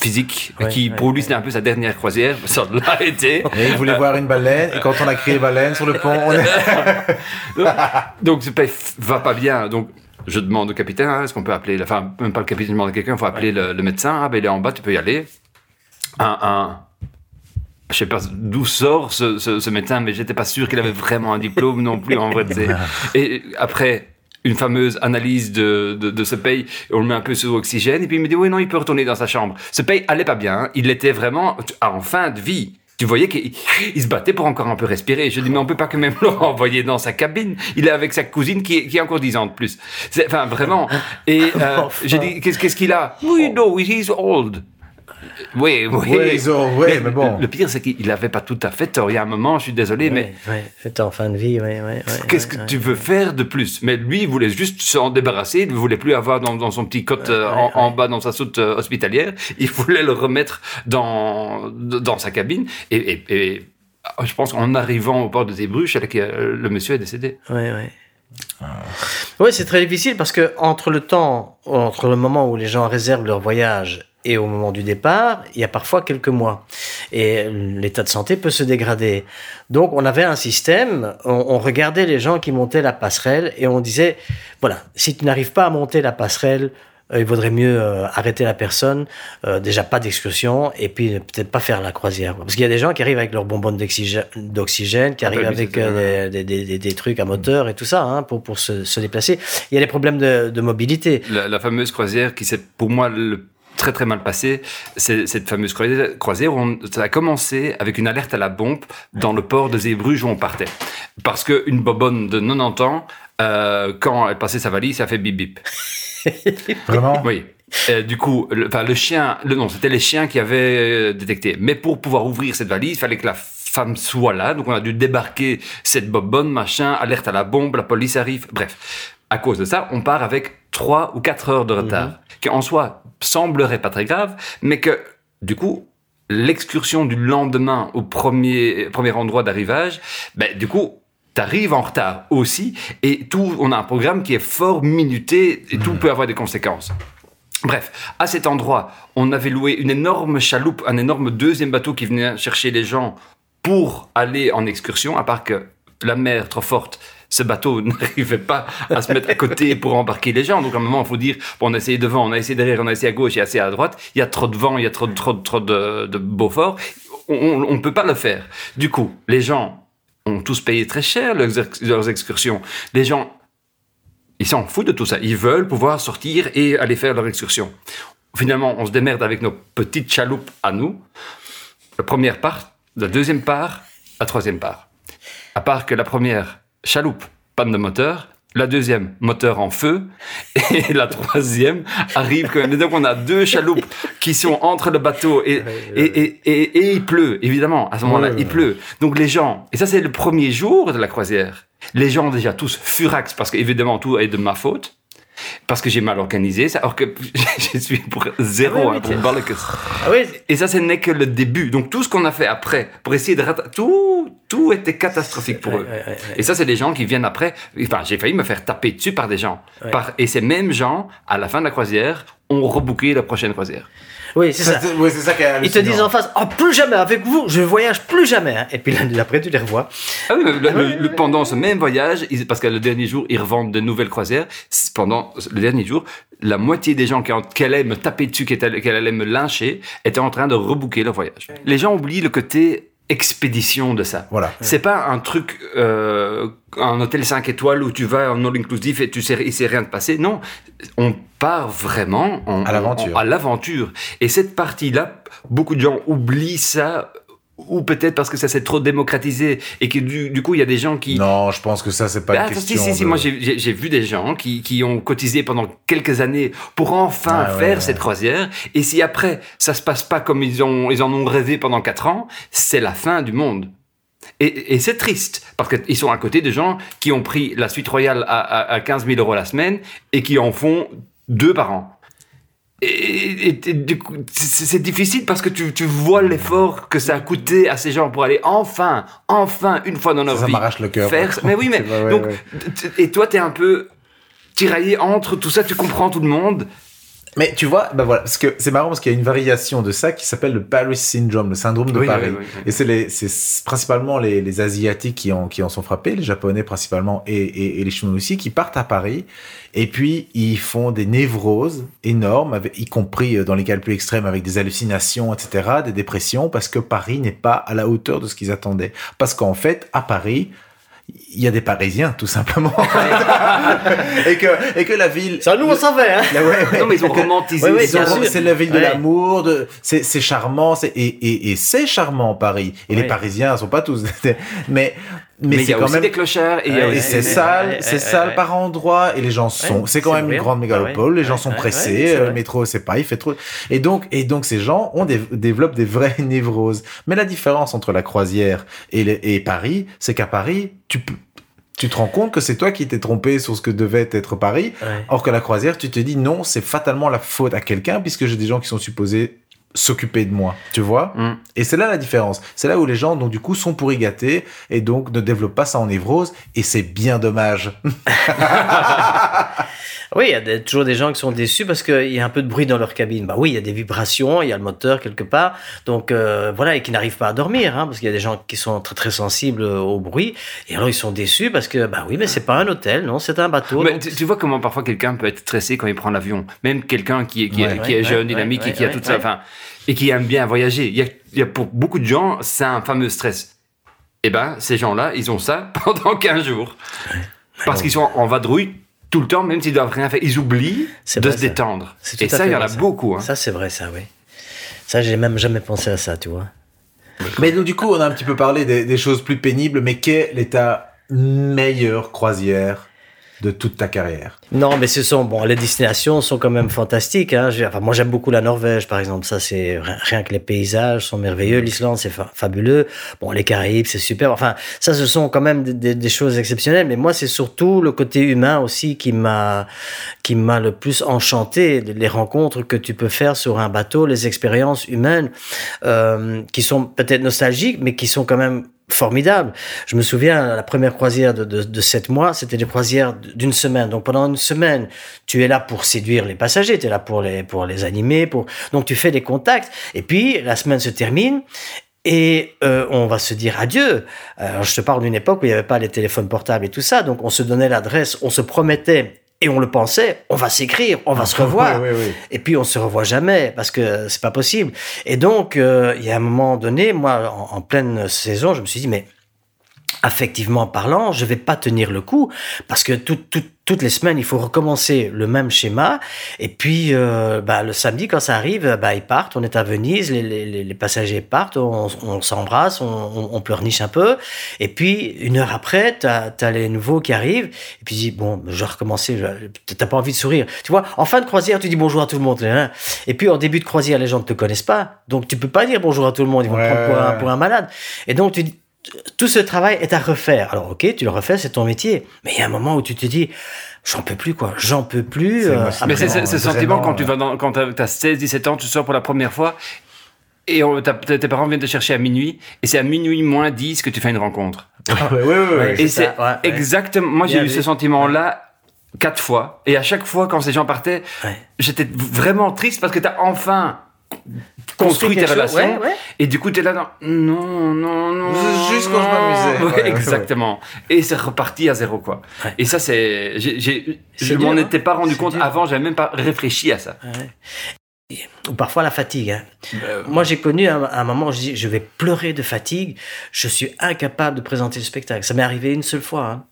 physiques Ouais, qui ouais, pour lui c'était un peu sa dernière croisière. Ça l'a été. Et il voulait voir une baleine, et quand on a crié baleine sur le pont, on est... donc pas va pas bien. Donc je demande au capitaine hein, est-ce qu'on peut appeler enfin même pas le capitaine je demande à quelqu'un il faut appeler le, le médecin ah ben il est en bas tu peux y aller. Un, un je sais pas d'où sort ce, ce, ce médecin, mais j'étais pas sûr qu'il avait vraiment un diplôme non plus en vrai. Et après une fameuse analyse de, de, de ce pays, on le met un peu sous oxygène, et puis il me dit oui non, il peut retourner dans sa chambre. Ce pays allait pas bien, hein. il était vraiment en fin de vie. Tu voyais qu'il il se battait pour encore un peu respirer. Je dis, mais on peut pas quand même le renvoyer dans sa cabine. Il est avec sa cousine qui, est- qui a encore 10 ans de plus. Enfin, vraiment. Et euh, j'ai dit, qu'est-ce qu'est-ce qu'il a? Oui, no, he's old. Oui, oui. Ont- mais bon. Le, pire, c'est qu'il n'avait pas tout à fait tort. Il y a un moment, je suis désolé, mais c'est en fin de vie, ouais, ouais, Qu'est-ce que tu veux faire de plus? Mais lui, il voulait juste s'en débarrasser. Il ne voulait plus avoir dans, dans son petit cote euh, en, bas dans sa soute euh, hospitalière. Il voulait le remettre dans, dans sa cabine. Et, et- et, ah, je pense qu'en arrivant au port de Zeebrugge, avec, euh, le monsieur est décédé. Ouais, ouais. Ouais, c'est très difficile parce que entre le temps, entre le moment où les gens réservent leur voyage et au moment du départ, il y a parfois quelques mois. Et l'état de santé peut se dégrader. Donc, on avait un système, on, on regardait les gens qui montaient la passerelle et on disait, voilà, si tu n'arrives pas à monter la passerelle, euh, il vaudrait mieux euh, arrêter la personne, euh, déjà pas d'excursion, et puis euh, peut-être pas faire la croisière. quoi. Parce qu'il y a des gens qui arrivent avec leur bonbonne d'oxygène, qui Ah arrivent bah avec c'est des, des, des, des trucs à moteur et tout ça, hein, pour, pour se, se déplacer. Il y a des problèmes de, de mobilité. La, la fameuse croisière qui s'est pour moi le très très mal passée, c'est cette fameuse croisière, où on- ça a commencé avec une alerte à la bombe dans le port de Zeebrugge où on partait. Parce qu'une bobonne de 90 ans, euh, quand elle passait sa valise, ça fait bip bip. Vraiment? Oui. Du coup, le, enfin, le chien, le non, c'était les chiens qui avaient euh, détecté. Mais pour pouvoir ouvrir cette valise, il fallait que la femme soit là. Donc on a dû débarquer cette bobonne, machin, alerte à la bombe, la police arrive. Bref, à cause de ça, on part avec trois ou quatre heures de retard, qui en soi semblerait pas très grave, mais que du coup, l'excursion du lendemain au premier, premier endroit d'arrivage, ben, du coup, t'arrives en retard aussi, et tout, on a un programme qui est fort minuté, et tout peut avoir des conséquences. Bref, à cet endroit, on avait loué une énorme chaloupe, un énorme deuxième bateau qui venait chercher les gens pour aller en excursion, à part que la mer trop forte, ce bateau n'arrivait pas à se mettre à côté pour embarquer les gens. Donc à un moment, il faut dire, bon, on a essayé devant, on a essayé derrière, on a essayé à gauche et assez à droite. Il y a trop de vent, il y a trop, de- trop, trop de, Beaufort. On ne peut pas le faire. Du coup, les gens ont tous payé très cher leurs, leurs excursions. Les gens ils s'en foutent de tout ça. Ils veulent pouvoir sortir et aller faire leur excursion. Finalement, on se démerde avec nos petites chaloupes à nous. La première part, la deuxième part, la troisième part. À part que la première, chaloupe, panne de moteur. La deuxième, moteur en feu. Et la troisième arrive quand même. Et donc, on a deux chaloupes qui sont entre le bateau et, et, et, et, et il pleut, évidemment. À ce moment-là, il pleut. Donc, les gens, et ça, c'est le premier jour de la croisière. Les gens, déjà, tous furax, parce qu'évidemment, tout est de ma faute. Parce que j'ai mal organisé ça, alors que je suis pour zéro, Ah oui, hein, pour. Ah oui, Et ça, ce n'est que le début. Donc, tout ce qu'on a fait après, pour essayer de rattraper, tout, tout était catastrophique pour eux. ouais, ouais, ouais. Et ça, c'est des gens qui viennent après. Enfin, j'ai failli me faire taper dessus par des gens. Par, et ces mêmes gens, à la fin de la croisière, ont rebooké la prochaine croisière. Oui, c'est ça. Ouais, c'est ça qui est Ils te disent en face, oh, plus jamais avec vous, je voyage plus jamais. hein. Et puis l'année d'après, tu les revois. Ah oui, mais le- Ah le- le- pendant ce même voyage, parce que le dernier jour, ils revendent de nouvelles croisières. Pendant le dernier jour, la moitié des gens qui, en- qui allaient me taper dessus, qui allaient me lyncher, étaient en train de rebooker leur voyage. Les gens oublient le côté expédition de ça. Voilà. C'est pas un truc, euh, un hôtel 5 étoiles où tu vas en all inclusive et tu sais, il s'est rien de passer. Non, on part vraiment en- À l'aventure. en- à l'aventure. Et cette partie-là, beaucoup de gens oublient ça, ou peut-être parce que ça s'est trop démocratisé et que du, du coup il y a des gens qui. Non, je pense que ça, c'est pas Ah, une si, question. si, si, de- moi j'ai- vu des gens qui, qui ont cotisé pendant quelques années pour enfin Ah faire ouais. cette croisière. Et si après ça se passe pas comme ils, ont, ils en ont rêvé pendant quatre ans, c'est la fin du monde. Et, et c'est triste, parce qu'ils sont à côté de gens qui ont pris la suite royale à, à, à 15 000 euros la semaine et qui en font deux par an. Et, et- et du coup, c'est difficile parce que tu, tu vois l'effort que ça a coûté à ces gens pour aller enfin, enfin, une fois dans leur Ça, ça vie. m'arrache le cœur. Faire ça. Mais oui, mais donc, ouais. et toi, t'es un peu tiraillé entre tout ça, tu comprends tout le monde. Mais tu vois, bah voilà, parce que c'est marrant parce qu'il y a une variation de ça qui s'appelle le Paris Syndrome, le syndrome de Oui, Paris. oui, oui, oui. Et c'est les, c'est principalement les, les Asiatiques qui en, qui en sont frappés, les Japonais principalement et, et, et les Chinois aussi, qui partent à Paris et puis ils font des névroses énormes, avec- y compris euh, dans les cas les plus extrêmes avec des hallucinations, etc., des dépressions, parce que Paris n'est pas à la hauteur de ce qu'ils attendaient. Parce qu'en fait, à Paris, il y a des Parisiens, tout simplement. et, que, et que la ville... Ça, nous, on savait, hein. Là, ouais, ouais. Non, mais ils ont Que- romantisé. Ouais, c'est la ville de l'amour, de, c'est, c'est charmant, c'est, et, et, et c'est charmant Paris. Et les. Parisiens sont pas tous, mais, mais, Mais il y c'est a quand aussi même, des clochards et Ouais, et c'est sale, ouais, c'est ouais, sale par endroits, et les gens sont, c'est quand même une grande mégalopole, les gens sont pressés, euh, le métro c'est pas, il fait trop, et donc, et donc ces gens ont des, développent des vraies névroses. Mais la différence entre la croisière et, les- et Paris, c'est qu'à Paris, tu peux, tu te rends compte que c'est toi qui t'es trompé sur ce que devait être Paris. Or que la croisière, tu te dis non, c'est fatalement la faute à quelqu'un puisque j'ai des gens qui sont supposés s'occuper de moi, tu vois Mm. Et c'est là la différence. C'est là où les gens, donc du coup, sont pourris gâtés et donc ne développent pas ça en névrose et c'est bien dommage. Oui, il y a des- toujours des gens qui sont déçus parce qu'il y a un peu de bruit dans leur cabine. Bah oui, il y a des vibrations, il y a le moteur quelque part. Donc euh, voilà, et qui n'arrivent pas à dormir, hein, parce qu'il y a des gens qui sont très très sensibles au bruit. Et alors ils sont déçus parce que, bah oui, mais c'est pas un hôtel, non, c'est un bateau. Mais donc- tu, tu vois comment parfois quelqu'un peut être stressé quand il prend l'avion. Même quelqu'un qui est, qui, est- Ouais, qui ouais, est jeune, ouais, dynamique ouais, et qui a ouais, tout ouais. ça, enfin, et qui aime bien voyager. Il y a, il y a pour beaucoup de gens, c'est un fameux stress. Eh ben, ces gens-là, ils ont ça pendant 15 jours. Parce qu'ils sont en vadrouille tout le temps, même s'ils doivent rien faire. Ils oublient C'est de vrai, se ça. détendre. C'est Et ça, fait il y en a ça. beaucoup. hein. Ça, c'est vrai, ça, oui. Ça, j'ai même jamais pensé à ça, tu vois. mais donc du coup, on a un petit peu parlé des, des choses plus pénibles, mais quelle est ta meilleure croisière de toute ta carrière Non, mais ce sont bon, les destinations sont quand même fantastiques. Hein. Enfin, moi, j'aime beaucoup la Norvège, par exemple. Ça, c'est rien- que les paysages sont merveilleux. L'Islande, c'est fa- fabuleux. Bon, les Caraïbes, c'est super. Enfin, ça, ce sont quand même des, des- des choses exceptionnelles. Mais moi, c'est surtout le côté humain aussi qui m'a qui m'a le plus enchanté. Les rencontres que tu peux faire sur un bateau, les expériences humaines euh, qui sont peut-être nostalgiques, mais qui sont quand même formidables. Je me souviens, la première croisière de, de, de sept mois, c'était des croisières d'une semaine. Donc pendant une semaine, tu es là pour séduire les passagers, tu es là pour les, pour les animer, pour... donc tu fais des contacts. Et puis la semaine se termine. Et euh, on va se dire adieu. Alors, je te parle d'une époque où il n'y avait pas les téléphones portables et tout ça, donc on se donnait l'adresse, on se promettait et on le pensait, on va s'écrire, on va se revoir. Oui, oui, oui. Et puis on se revoit jamais parce que c'est pas possible. Et donc euh, il y a un moment donné, moi en, en pleine saison, je me suis dit mais affectivement parlant, je vais pas tenir le coup parce que tout- tout- toutes les semaines il faut recommencer le même schéma. Et puis euh, bah, le samedi quand ça arrive, bah, ils partent. On est à Venise, les, les- les- passagers partent, on, on s'embrasse, on, on, on pleurniche un peu. Et puis une heure après, t'as as les nouveaux qui arrivent. Et puis tu dis bon, je vais recommencer. T'as pas envie de sourire, tu vois. En fin de croisière, tu dis bonjour à tout le monde. hein. Et puis en début de croisière, les gens ne te connaissent pas, donc tu peux pas dire bonjour à tout le monde. Ils vont Ouais, te prendre pour un, pour un malade. Et donc tu dis tout ce travail est à refaire. Alors ok, tu le refais, c'est ton métier. Mais il y a un moment où tu te dis, j'en peux plus quoi, j'en peux plus. Euh. Mais c'est ce vraiment, sentiment quand tu euh, vas dans, quand t'as 16, 17 ans, tu sors pour la première fois et on- tes parents viennent te chercher à minuit et c'est à minuit moins 10 que tu fais une rencontre. Ouais, ouais. Ouais. Et C'est ouais, exactement. Moi, j'ai eu ce sentiment-là quatre fois. Et à chaque fois, quand ces gens partaient, j'étais vraiment triste parce que t'as enfin construit tes relations. ouais, ouais. Et du coup, t'es là dans non, non, non. Juste quand je m'amusais. Ouais, exactement. Et c'est reparti à zéro, quoi. Et ça, c'est. j'ai- j'ai- C'est Je m'en hein. étais pas rendu compte dur. avant, j'avais même pas réfléchi à ça. Ou parfois la fatigue. hein. Moi, j'ai connu un, un moment où je dis, je vais pleurer de fatigue. Je suis incapable de présenter le spectacle. Ça m'est arrivé une seule fois. Hein.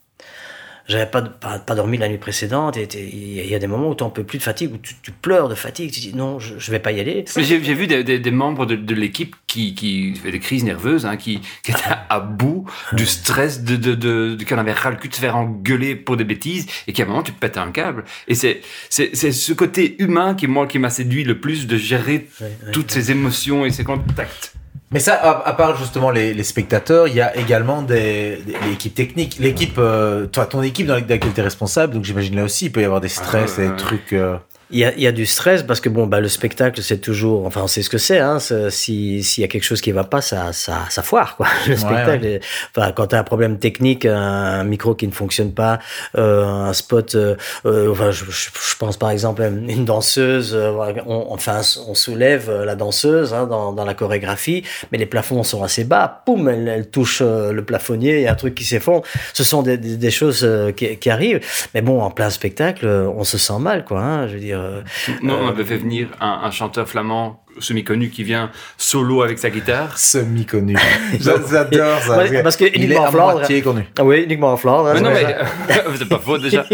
J'avais pas, pas, pas dormi la nuit précédente. Et il y a- des moments où tu n'en peux plus de fatigue, où tu, tu pleures de fatigue. Tu dis, non, je, je vais pas y aller. J'ai j'ai vu des, des- des membres de, de l'équipe qui, qui fait des crises nerveuses, hein, qui, qui étaient à bout du stress, de, de, de, de- qui en avaient ras le cul de se faire engueuler pour des bêtises, et qui à un moment tu te pètes un câble. Et c'est c'est c'est ce côté humain qui moi qui m'a séduit le plus de gérer Ouais, ouais, toutes ces émotions et ces contacts. Mais ça, à, à part justement les, les spectateurs, il y a également des, des- l'équipe technique. L'équipe, euh, toi, ton équipe dans laquelle tu es responsable, donc j'imagine là aussi, il peut y avoir des stress Ah, et des trucs. euh, Il y, a, il y a du stress parce que bon, bah, le spectacle, c'est toujours, enfin, on sait ce que c'est. Hein, si s'il y a quelque chose qui va pas, ça, ça, ça foire quoi. Le spectacle. est- Enfin, quand t'as un problème technique, un micro qui ne fonctionne pas, euh, un spot. euh, euh, enfin, je, je, je pense par exemple à une danseuse. euh, on, enfin, on soulève euh, la danseuse hein, dans, dans la chorégraphie, mais les plafonds sont assez bas. Poum, elle, elle touche le plafonnier, il y a un truc qui s'effondre. Ce sont des, des, des choses qui, qui arrivent. Mais bon, en plein spectacle, on se sent mal, quoi. Hein, je veux dire. Euh, Non, on avait fait venir un, un chanteur flamand semi-connu qui vient solo avec sa guitare. Semi-connu. J'adore ça. Ouais, parce que il est en Flandre. moitié connu. Ah oui, uniquement en Flandre. hein, Mais non, c'est mais c'est pas faux déjà.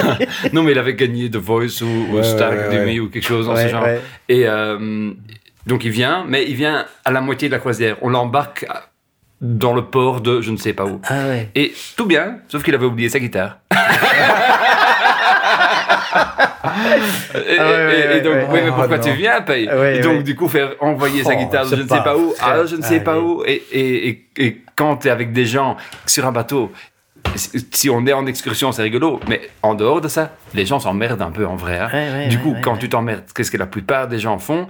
non, mais il avait gagné The Voice ou, ou Ouais, Star ouais, ouais, Academy ouais. ou quelque chose dans Ouais, ce genre. ouais. Et euh, donc il vient, mais il vient à la moitié de la croisière. On l'embarque dans le port de je ne sais pas où. Ah ouais. Et tout bien, sauf qu'il avait oublié sa guitare. Et, Ah donc, ouais, mais pourquoi Oh, tu viens, paye Ouais, Et donc, du coup, faire envoyer sa Oh, guitare c'est je ne sais pas où, ah, je ne sais Ah, pas où. Et, et, quand tu es avec des gens sur un bateau, si on est en excursion, c'est rigolo, mais en dehors de ça, les gens s'emmerdent un peu en vrai. hein. Du coup, quand tu t'emmerdes, qu'est-ce que la plupart des gens font?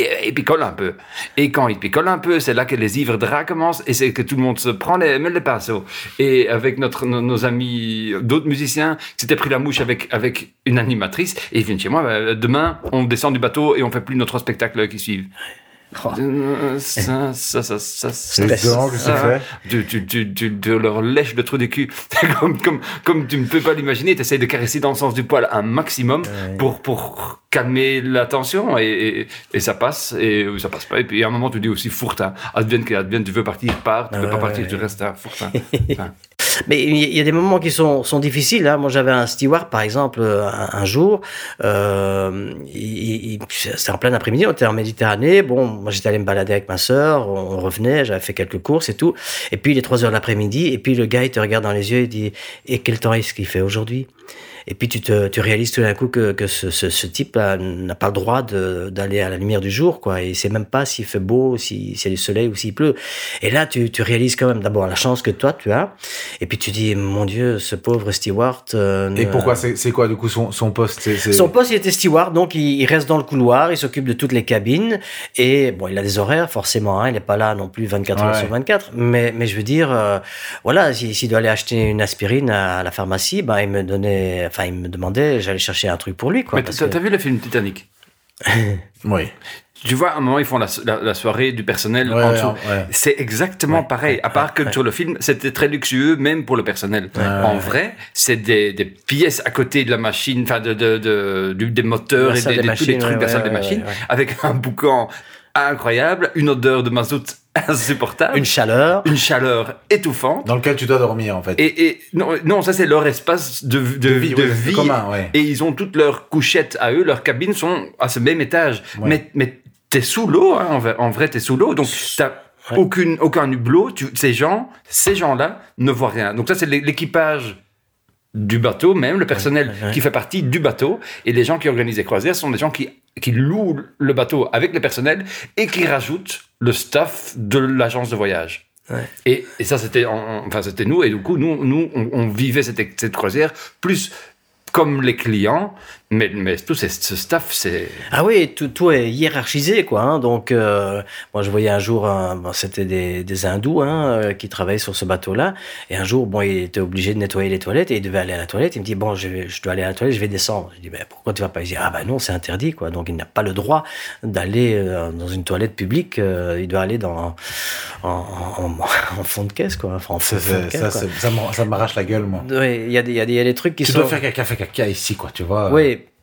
Et, ils picolent un peu. Et quand ils picolent un peu, c'est là que les ivres draps commencent et c'est que tout le monde se prend les, les pinceaux. Et avec notre, nos, nos amis, d'autres musiciens, s'étaient pris la mouche avec, avec une animatrice et ils viennent chez moi, bah, demain, on descend du bateau et on fait plus notre spectacle qui suivent. Oh. Euh, Ça, ça, ça, ça, C'est Stress. étonnant que ça, c'est fait. tu, leur lèches le trou du cul. comme, comme, comme tu ne peux pas l'imaginer, tu essayes de caresser dans le sens du poil un maximum pour, pour calmer la tension et, et, ça passe et ou ça passe pas. Et puis à un moment, tu dis aussi fourtin. Advienne que advienne, tu veux partir, pars. Tu veux Ouais, pas partir, tu restes à fourtin. Mais il y a des moments qui sont, sont difficiles. Hein. Moi, j'avais un steward, par exemple, un, un jour. Euh, C'était en plein après-midi, on était en Méditerranée. Bon, moi, j'étais allé me balader avec ma sœur. On revenait, j'avais fait quelques courses et tout. Et puis, il est 3 heures de l'après-midi. Et puis, le gars, il te regarde dans les yeux et dit Et quel temps est-ce qu'il fait aujourd'hui? Et puis tu, te, tu réalises tout d'un coup que, que ce, ce, ce type là, n'a pas le droit d'aller à la lumière du jour, quoi. Et il sait même pas s'il fait beau, si- s'il y a du soleil ou s'il pleut. Et là, tu, tu réalises quand même d'abord la chance que toi tu as. Et puis tu dis, mon Dieu, ce pauvre steward. euh, Et pourquoi c'est quoi du coup son, son poste son poste, il était steward, donc il, il reste dans le couloir, il s'occupe de toutes les cabines. Et bon, il a des horaires, forcément, hein, il n'est pas là non plus 24 heures sur 24. Mais, mais je veux dire, euh, voilà, s'il doit aller acheter une aspirine à la pharmacie, ben, il me donnait, enfin, il me demandait, j'allais chercher un truc pour lui, quoi. mais t'as que- vu le film Titanic? Oui. Tu vois, à un moment, ils font la, la, la soirée du personnel Ouais, en dessous. ouais. C'est exactement Ouais, pareil. ouais, à part que ouais. sur le film, c'était très luxueux, même pour le personnel. Ouais, en ouais. vrai, c'est des, des pièces à côté de la machine, enfin, de, de, des moteurs et des, tous les machines, trucs de la ouais, salle des ouais, machines, ouais, ouais. avec un boucan incroyable, une odeur de mazout insupportable, Une chaleur. une chaleur étouffante. Dans lequel tu dois dormir en fait. Et, et non, non, ça c'est leur espace de, de, de vie. commun, ouais. Et ils ont toutes leurs couchettes à eux, leurs cabines sont à ce même étage. Ouais. Mais, mais t'es sous l'eau, hein, en vrai, en vrai t'es sous l'eau, donc t'as Ouais. aucune, aucun hublot. Tu, ces gens, ces gens-là ne voient rien. Donc ça c'est l'é- l'équipage du bateau, même le personnel qui fait partie du bateau. Et les gens qui organisent les croisières sont des gens qui, qui louent le bateau avec le personnel et qui rajoutent le staff de l'agence de voyage. Ouais. Et, et ça, c'était en- en- enfin, c'était nous. Et du coup, nous, nous on, on vivait cette, cette croisière plus comme les clients. Mais, mais tout ce ce staff, c'est... Ah oui, tout, tout est hiérarchisé, quoi. hein. Donc, euh, moi, je voyais un jour, un- bon, c'était des, des hindous hein, euh, qui travaillaient sur ce bateau-là. Et un jour, bon, il était obligé de nettoyer les toilettes et il devait aller à la toilette. Il me dit, bon, je, vais- je dois aller à la toilette, je vais descendre. Je dis, ben, pourquoi tu vas pas? Il dit, ah ben non, c'est interdit, quoi. Donc, il n'a pas le droit d'aller euh, dans une toilette publique. euh, il doit aller dans, en, en, en fond de caisse, quoi. Enfin, en fond, Ça, de caisse, ça, quoi. m'arrache la gueule moi. Oui, il y a, des- il y, a des- il y a des trucs qui Tu sont... dois faire caca, fait caca ici quoi, tu vois. Oui.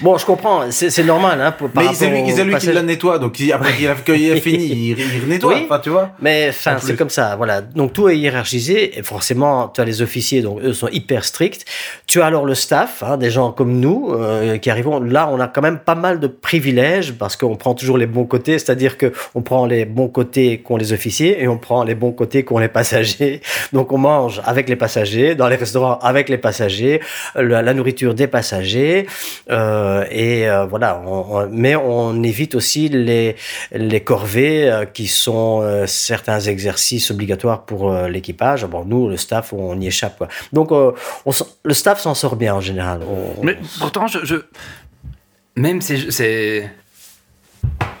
Bon, je comprends, c'est normal. Hein, pour- par Mais c'est lui, lui qui la nettoie, donc il- après qu'il a, qu'il a fini, il, il nettoie, Oui. tu vois. Mais enfin, En c'est comme ça, voilà. Donc tout est hiérarchisé et forcément, tu as les officiers, donc eux sont hyper stricts. Tu as alors le staff, hein, des gens comme nous euh, qui arrivons. Là, on a quand même pas mal de privilèges parce qu'on prend toujours les bons côtés, c'est-à-dire que on prend les bons côtés qu'ont les officiers et on prend les bons côtés qu'ont les passagers. Donc on mange avec les passagers, dans les restaurants avec les passagers, la, la nourriture des passagers euh, et euh, voilà. On- on- mais on évite aussi les les corvées euh, qui sont euh, certains exercices obligatoires pour euh, l'équipage. Bon, nous, le staff, on y échappe. Quoi. Donc, euh, on le staff s'en sort bien en général. Mais pourtant, je... je- même ces, ces,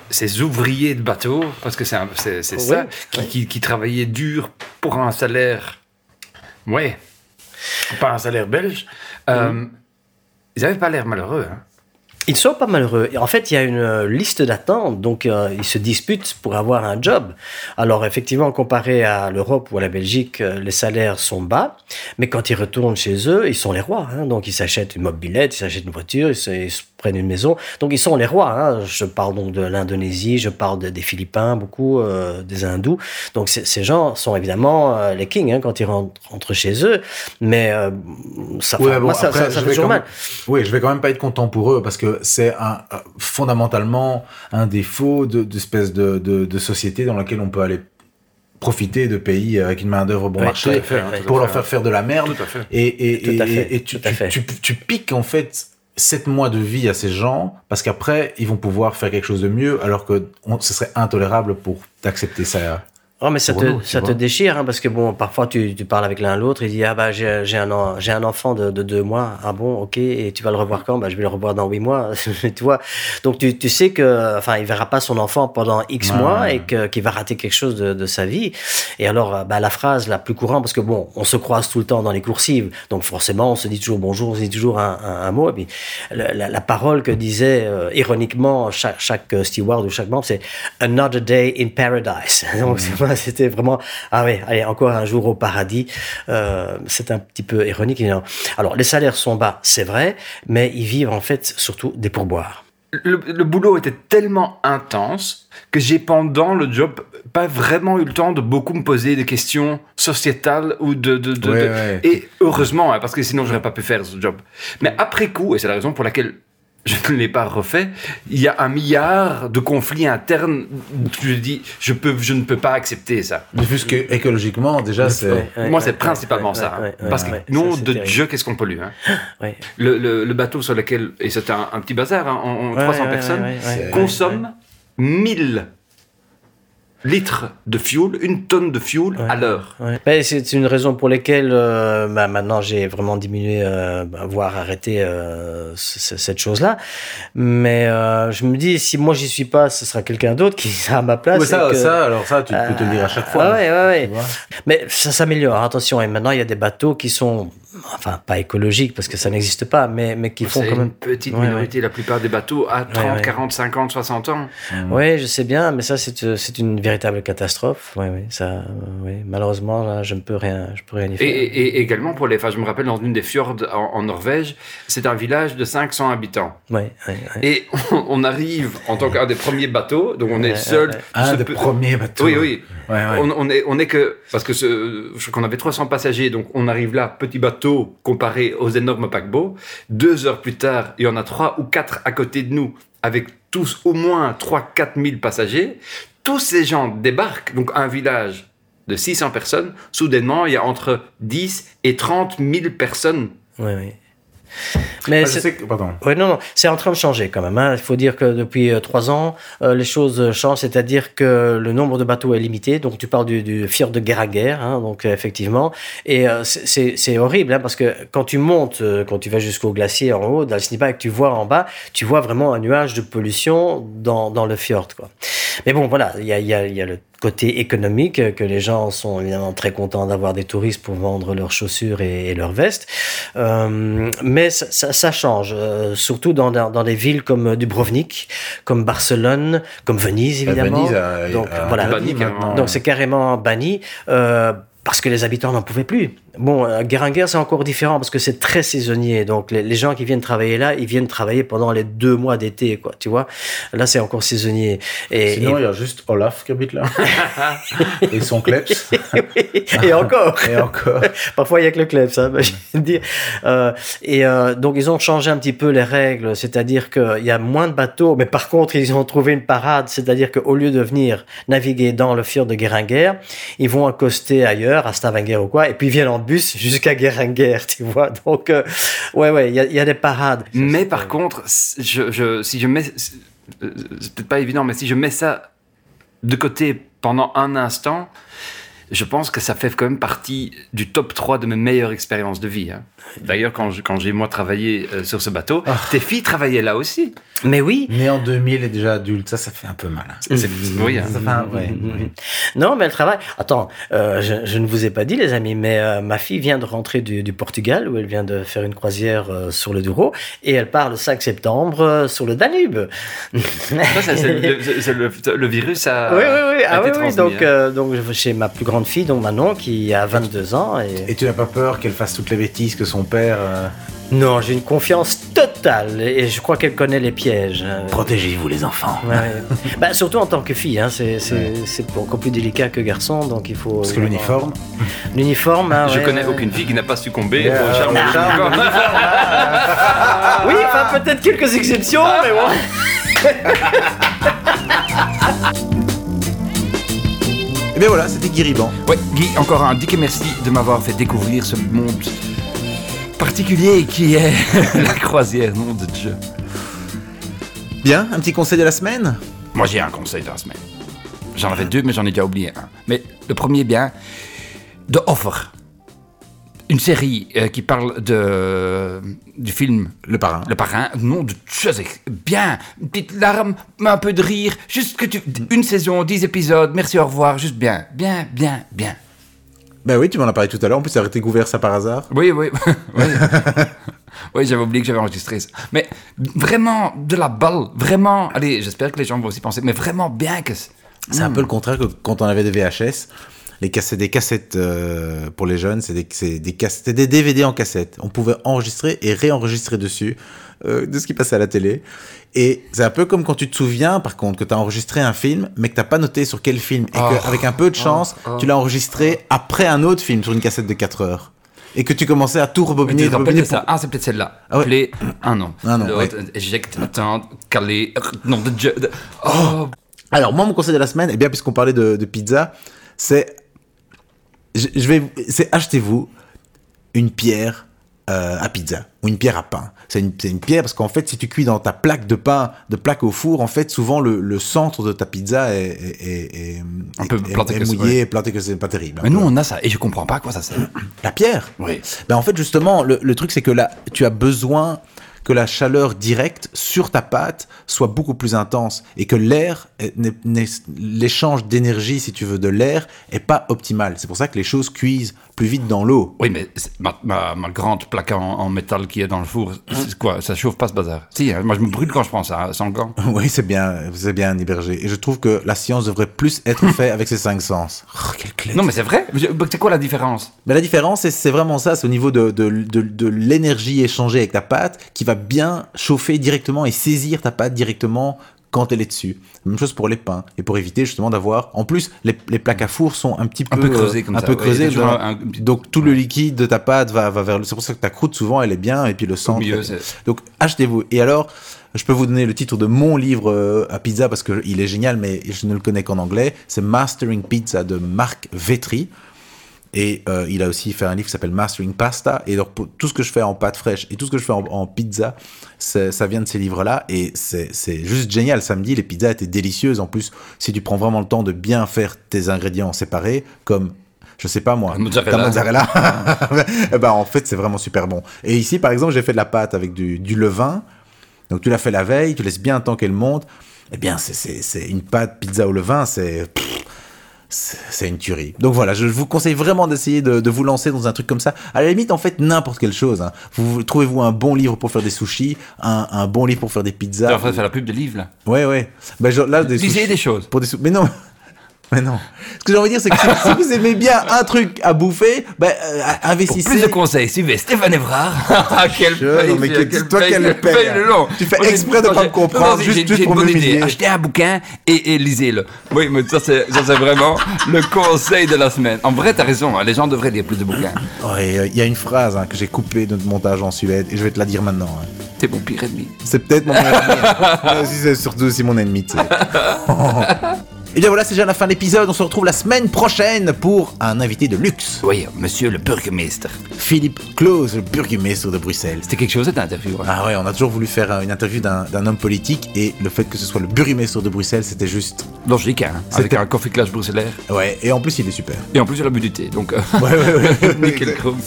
ces ouvriers de bateau, parce que c'est ça, Ouais, qui, qui, qui travaillaient dur pour un salaire, ouais, pas un salaire belge, euh, ils n'avaient pas l'air malheureux. hein. Ils ne sont pas malheureux. En fait, il y a une euh, liste d'attente, donc euh, ils se disputent pour avoir un job. Alors effectivement, comparé à l'Europe ou à la Belgique, euh, les salaires sont bas, mais quand ils retournent chez eux, ils sont les rois. hein. Donc ils s'achètent une mobilette, ils s'achètent une voiture, ils prennent une maison. Donc ils sont les rois. hein. Je parle donc de l'Indonésie, je parle de- des Philippins, beaucoup euh, des Hindous. Donc ces gens sont évidemment euh, les kings hein, quand ils rentrent, rentrent chez eux, mais euh, ça, Ouais, bon, moi, ça, après, ça- ça je fait toujours mal. Oui, je vais quand même pas être content pour eux parce que c'est un, fondamentalement un défaut de- d'espèce de, de, de société dans laquelle on peut aller profiter de pays avec une main d'œuvre bon Ouais, marché fait, hein, pour fait, leur hein. faire faire de la merde. Tout à fait. Et, tu piques en fait sept mois de vie à ces gens parce qu'après ils vont pouvoir faire quelque chose de mieux alors que ce serait intolérable pour d'accepter ça. Oh, mais ça te, ça te déchire, hein, parce que bon, parfois tu, tu parles avec l'un l'autre, il dit Ah bah j'ai j'ai un, j'ai un enfant de, de deux mois, ah bon, ok, et tu vas le revoir quand? Bah je vais le revoir dans huit mois, tu vois. Donc tu, tu sais que, enfin, il verra pas son enfant pendant X Ouais, mois ouais. et que- qu'il va rater quelque chose de, de sa vie. Et alors, euh, bah, la phrase la plus courante, parce que bon, on se croise tout le temps dans les coursives, donc forcément on se dit toujours bonjour, on se dit toujours un, un- un mot, et puis la, la- la parole que disait euh, ironiquement chaque, chaque euh, steward ou chaque membre, c'est Another day in paradise. Donc vrai, c'était vraiment ah oui, allez encore un jour au paradis. Euh, c'est un petit peu ironique. Alors les salaires sont bas, c'est vrai, mais ils vivent en fait surtout des pourboires. Le, le boulot était tellement intense que j'ai pendant le job pas vraiment eu le temps de beaucoup me poser des questions sociétales ou de... de, de- Ouais, de- ouais. Et heureusement, hein, parce que sinon j'aurais pas pu faire ce job. Mais après coup, et c'est la raison pour laquelle je ne l'ai pas refait, il y a un milliard de conflits internes. Tu dis, je, peux, je ne peux pas accepter ça. Mais vu que écologiquement déjà c'est Ouais, ouais, Moi, ouais, c'est ouais, principalement ouais, ça. hein. parce que ouais, nom ça, de terrible. Dieu, qu'est-ce qu'on pollue hein? Ouais. le, le- le bateau sur lequel, et c'était un, un petit bazar, hein, en, en Ouais, 300 ouais, personnes, ouais, ouais, C'est- ouais, consomme 1000 litres de fuel, une tonne de fuel Ouais. à l'heure. Ouais. Ben, c'est une raison pour laquelle euh, bah, maintenant j'ai vraiment diminué, euh, bah, voire arrêté euh, c- c- cette chose-là. Mais euh, je me dis, si moi j'y suis pas, ce sera quelqu'un d'autre qui sera à ma place. Ouais, ça, que- ça, alors ça, tu peux te le dire à chaque fois. Ah ouais, ouais, ouais. Tu vois. Mais ça s'améliore, attention. Et maintenant, il y a des bateaux qui sont, enfin, pas écologiques parce que ça n'existe pas, mais, mais qui font C'est quand une même. petite Ouais, minorité, la plupart des bateaux à 30, ouais. 40, 50, 60 ans. Oui, je sais bien, mais ça, c'est c'est une véritable catastrophe. Oui, oui, ça, oui. Malheureusement, là, je ne peux rien, je peux rien y faire. et- et également, pour les, enfin, je me rappelle dans une des fjords en, en Norvège, c'est un village de 500 habitants. Ouais. Et on, on arrive en tant qu'un des premiers bateaux, donc on est Ouais, seul. ouais, ouais. Un ce des peu- premiers bateaux. Oui, oui. Ouais, ouais. On, on est, on est que. Parce que ce, je crois qu'on avait 300 passagers, donc on arrive là, petit bateau comparé aux énormes paquebots. Deux heures plus tard, il y en a trois ou quatre à côté de nous, avec tous au moins 3-4 000 passagers. Tous ces gens débarquent, donc un village de 600 personnes. Soudainement, il y a entre 10 et 30 000 personnes. Ouais, ouais. Mais Ah, je c'est- que, pardon. Non, non, c'est en train de changer quand même. hein. Il faut dire que depuis euh, trois ans, euh, les choses changent, c'est-à-dire que le nombre de bateaux est limité. Donc, tu parles du, du fjord de Geraguer, hein, donc euh, effectivement. Et euh, c'est- horrible, hein, parce que quand tu montes, euh, quand tu vas jusqu'au glacier en haut, dans le Snipa, et que tu vois en bas, tu vois vraiment un nuage de pollution dans, dans le fjord. Quoi. Mais bon, voilà, il y a, y, a, il y a le côté économique, euh, que les gens sont évidemment très contents d'avoir des touristes pour vendre leurs chaussures et, et leurs vestes. Euh, mais ça, ça, ça change, euh, surtout dans, dans, dans des villes comme Dubrovnik, comme Barcelone, comme Venise, évidemment. Venise a- Donc, a voilà. Banni, maintenant. Donc c'est carrément banni. euh, parce que les habitants n'en pouvaient plus. Bon, à Geringer, c'est encore différent parce que c'est très saisonnier. Donc, les, les gens qui viennent travailler là, ils viennent travailler pendant les deux mois d'été, quoi. Tu vois Là, c'est encore saisonnier. Et, Sinon, et- il y a juste Olaf qui habite là. et son kleps. et encore. Et encore. Parfois, il y a que le je vais te dire. Euh, et euh, donc, ils ont changé un petit peu les règles, c'est-à-dire qu'il y a moins de bateaux, mais par contre, ils ont trouvé une parade, c'est-à-dire qu'au lieu de venir naviguer dans le fjord de Geringer, ils vont accoster ailleurs, à Stavanger ou quoi, et puis ils viennent en bus jusqu'à Geringer, tu vois. Donc, euh, ouais, ouais, il y, a- il y a des parades. Mais par contre, je, je- si je mets. C'est c'est peut-être pas évident, mais si je mets ça de côté pendant un instant, je pense que ça fait quand même partie du top 3 de mes meilleures expériences de vie. hein. D'ailleurs, quand je- quand j'ai moi travaillé euh, sur ce bateau, Ah. tes filles travaillaient là aussi. Mais oui. Mais en 2000 et déjà adulte, ça, ça fait un peu mal. hein. C'est- oui, hein. Ça fait un- ouais, ouais. Non, mais elle travaille. Attends, euh, je, je ne vous ai pas dit, les amis, mais euh, ma fille vient de rentrer du, du Portugal, où elle vient de faire une croisière euh, sur le Douro, et elle part le 5 septembre euh, sur le Danube. Ça, c'est- c'est le, c'est- le- le virus a, Oui, oui, oui. a Ah, été oui, oui. transmis, Donc, donc, chez ma plus grande fille, donc Manon, qui a 22 ans. Et... Et tu n'as pas peur qu'elle fasse toutes les bêtises que son père. euh, Non, j'ai une confiance totale, et je crois qu'elle connaît les pièges. Euh, Protégez-vous, les enfants. ouais, ouais. bah, surtout en tant que fille, hein, c'est c'est- c'est encore plus délicat que garçon, donc il faut. Parce que l'uniforme. L'uniforme, hein, Je ouais, connais ouais. aucune fille qui n'a pas succombé au charme au du charme uniforme. Oui, enfin peut-être quelques exceptions, mais bon. Et bien voilà, c'était Guiriban. Ouais, Guy, encore un dick merci de m'avoir fait découvrir ce monde particulier qui est la croisière, nom de Dieu. Bien, un petit conseil de la semaine? Moi, j'ai un conseil de la semaine. J'en avais deux, mais j'en ai déjà oublié un. Mais le premier, bien, The Offer. Une série euh, qui parle de, du film Le parrain. Le Parrain. Nom de c'est bien. Une petite larme, un peu de rire. Juste que tu... Une saison, dix épisodes, merci, au revoir. Juste bien, bien, bien, bien. Ben oui, tu m'en as parlé tout à l'heure. En plus, ça aurait été couvert ça par hasard. Oui, oui. oui, Oui, j'avais oublié que j'avais enregistré ça. Mais vraiment de la balle. Vraiment. Allez, j'espère que les gens vont aussi penser. Mais vraiment bien que. c'est- C'est un peu le contraire que quand on avait des VHS. Les cassettes, des cassettes euh, pour les jeunes, c'est des, des, cassettes- des DVD en cassette. On pouvait enregistrer et réenregistrer dessus euh, de ce qui passait à la télé. Et c'est un peu comme quand tu te souviens, par contre, que tu as enregistré un film, mais que t'as pas noté sur quel film. Et Oh. qu'avec un peu de chance, tu l'as enregistré après un autre film sur une cassette de 4 heures. Et que tu commençais à tout rebobiner. rebobiner pour- Ah, c'est peut-être celle-là. Ah ouais. Play, un non. Ah non, L'autre, éjecte, attends, caler, nom de Dieu. Oh, Alors, moi, mon conseil de la semaine, eh bien, puisqu'on parlait de, de pizza, c'est. Je, je vais. C'est achetez-vous une pierre euh, à pizza ou une pierre à pain. C'est une, pierre parce qu'en fait, si tu cuis dans ta plaque de pain, de plaque au four, en fait, souvent le, le centre de ta pizza est, est, est- Un peu planté que mouillé, planté que c'est pas terrible. Mais nous, peu. on a ça et je comprends pas à quoi ça sert. La pierre? Oui. ben en fait, justement, le, le truc, c'est que là, tu as besoin que la chaleur directe sur ta pâte soit beaucoup plus intense et que l'air, l'échange d'énergie, si tu veux, de l'air est pas optimal. C'est pour ça que les choses cuisent plus vite dans l'eau. Oui, mais ma, ma, ma grande plaque en, en métal qui est dans le four, c'est quoi? Ça chauffe pas ce bazar? Si, hein, moi je me brûle quand je prends ça, hein, sans gants. Oui, c'est bien, c'est bien, Héberger. Et je trouve que la science devrait plus être faite avec ses cinq sens. Oh, quelle clé. Non, mais c'est vrai. C'est quoi la différence? Mais la différence, c'est- c'est vraiment ça, c'est au niveau de, de, de, de l'énergie échangée avec ta pâte qui va bien chauffer directement et saisir ta pâte directement quand elle est dessus. Même chose pour les pains. Et pour éviter justement d'avoir... En plus, les, les plaques à four sont un petit Un peu... peu creusées euh, comme un ça, peu creusées. dans- un- Donc tout le liquide de ta pâte va, va vers le... C'est pour ça que ta croûte, souvent, elle est bien. Et puis le c'est- Donc achetez-vous. Et alors, je peux vous donner le titre de mon livre euh, à pizza parce qu'il est génial, mais je ne le connais qu'en anglais. C'est Mastering Pizza de Marc Vetri. Et euh, il a aussi fait un livre qui s'appelle Mastering Pasta. Et donc, pour tout ce que je fais en pâte fraîche et tout ce que je fais en, en pizza, ça vient de ces livres-là. Et c'est juste génial. Samedi, les pizzas étaient délicieuses. En plus, si tu prends vraiment le temps de bien faire tes ingrédients séparés, comme, je sais pas moi, Mozzarella. ta mozzarella, eh ben, en fait, c'est vraiment super bon. Et ici, par exemple, j'ai fait de la pâte avec du, du levain. Donc, tu la fais la veille, tu laisses bien un temps qu'elle monte. Eh bien, c'est une pâte pizza au levain, c'est. C'est une tuerie. Donc voilà, je vous conseille vraiment d'essayer de, de vous lancer dans un truc comme ça. À la limite, en fait, n'importe quelle chose. hein. Vous trouvez-vous un bon livre pour faire des sushis, un, un bon livre pour faire des Tu pizzas. train de faire la pub de livre là. Ouais, ouais. Ben, genre, là, des Lisez des choses. Pour des Mais non. Mais non. Ce que j'ai envie de dire, c'est que si, si vous aimez bien un truc à bouffer, ben, euh, Pour investissez. plus de conseils, suivez Stéphane Évrard. Ah, quel Je- non, mais paye, quel- toi, quel paye, hein. Tu fais exprès de moi, pas me comprendre, non, juste- juste pour une bonne idée. m'humilier. Achetez un bouquin et, et lisez-le. Oui, mais ça, c'est vraiment le conseil de la semaine. En vrai, t'as raison, hein, les gens devraient lire plus de bouquins. Oh, euh, Il y a une phrase hein, que j'ai coupée de notre montage en Suède et je vais te la dire maintenant. hein. C'est mon pire ennemi. C'est peut-être mon ennemi. Mais aussi, c'est surtout aussi mon ennemi. Et bien voilà, c'est déjà la fin de l'épisode. On se retrouve la semaine prochaine pour un invité de luxe. Oui, monsieur le burgemeester. Philippe Claus, le burgomestre de Bruxelles. C'était quelque chose cette interview. hein. Ah ouais, on a toujours voulu faire euh, une interview d'un homme politique et le fait que ce soit le burgomestre de Bruxelles, c'était juste. Logique, hein, avec C'était- un coffee clash bruxellaire. Ouais, et en plus il est super. Et en plus, il a bu du thé, donc... euh, Ouais, ouais, ouais. Nickel chrome.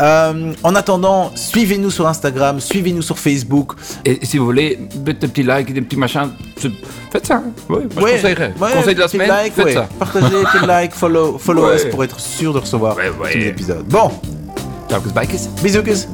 Euh, en attendant, suivez-nous sur Instagram, suivez-nous sur Facebook. Et si vous voulez, mettre des petits likes, des petits machins, faites ça. hein. Oui, moi Ouais, je conseillerais. ouais, Conseil de la petit semaine, like, faites ouais. ça. Partagez, like, follow, follow Ouais. us pour être sûr de recevoir tous les épisodes. Bon, Ciao, bisous.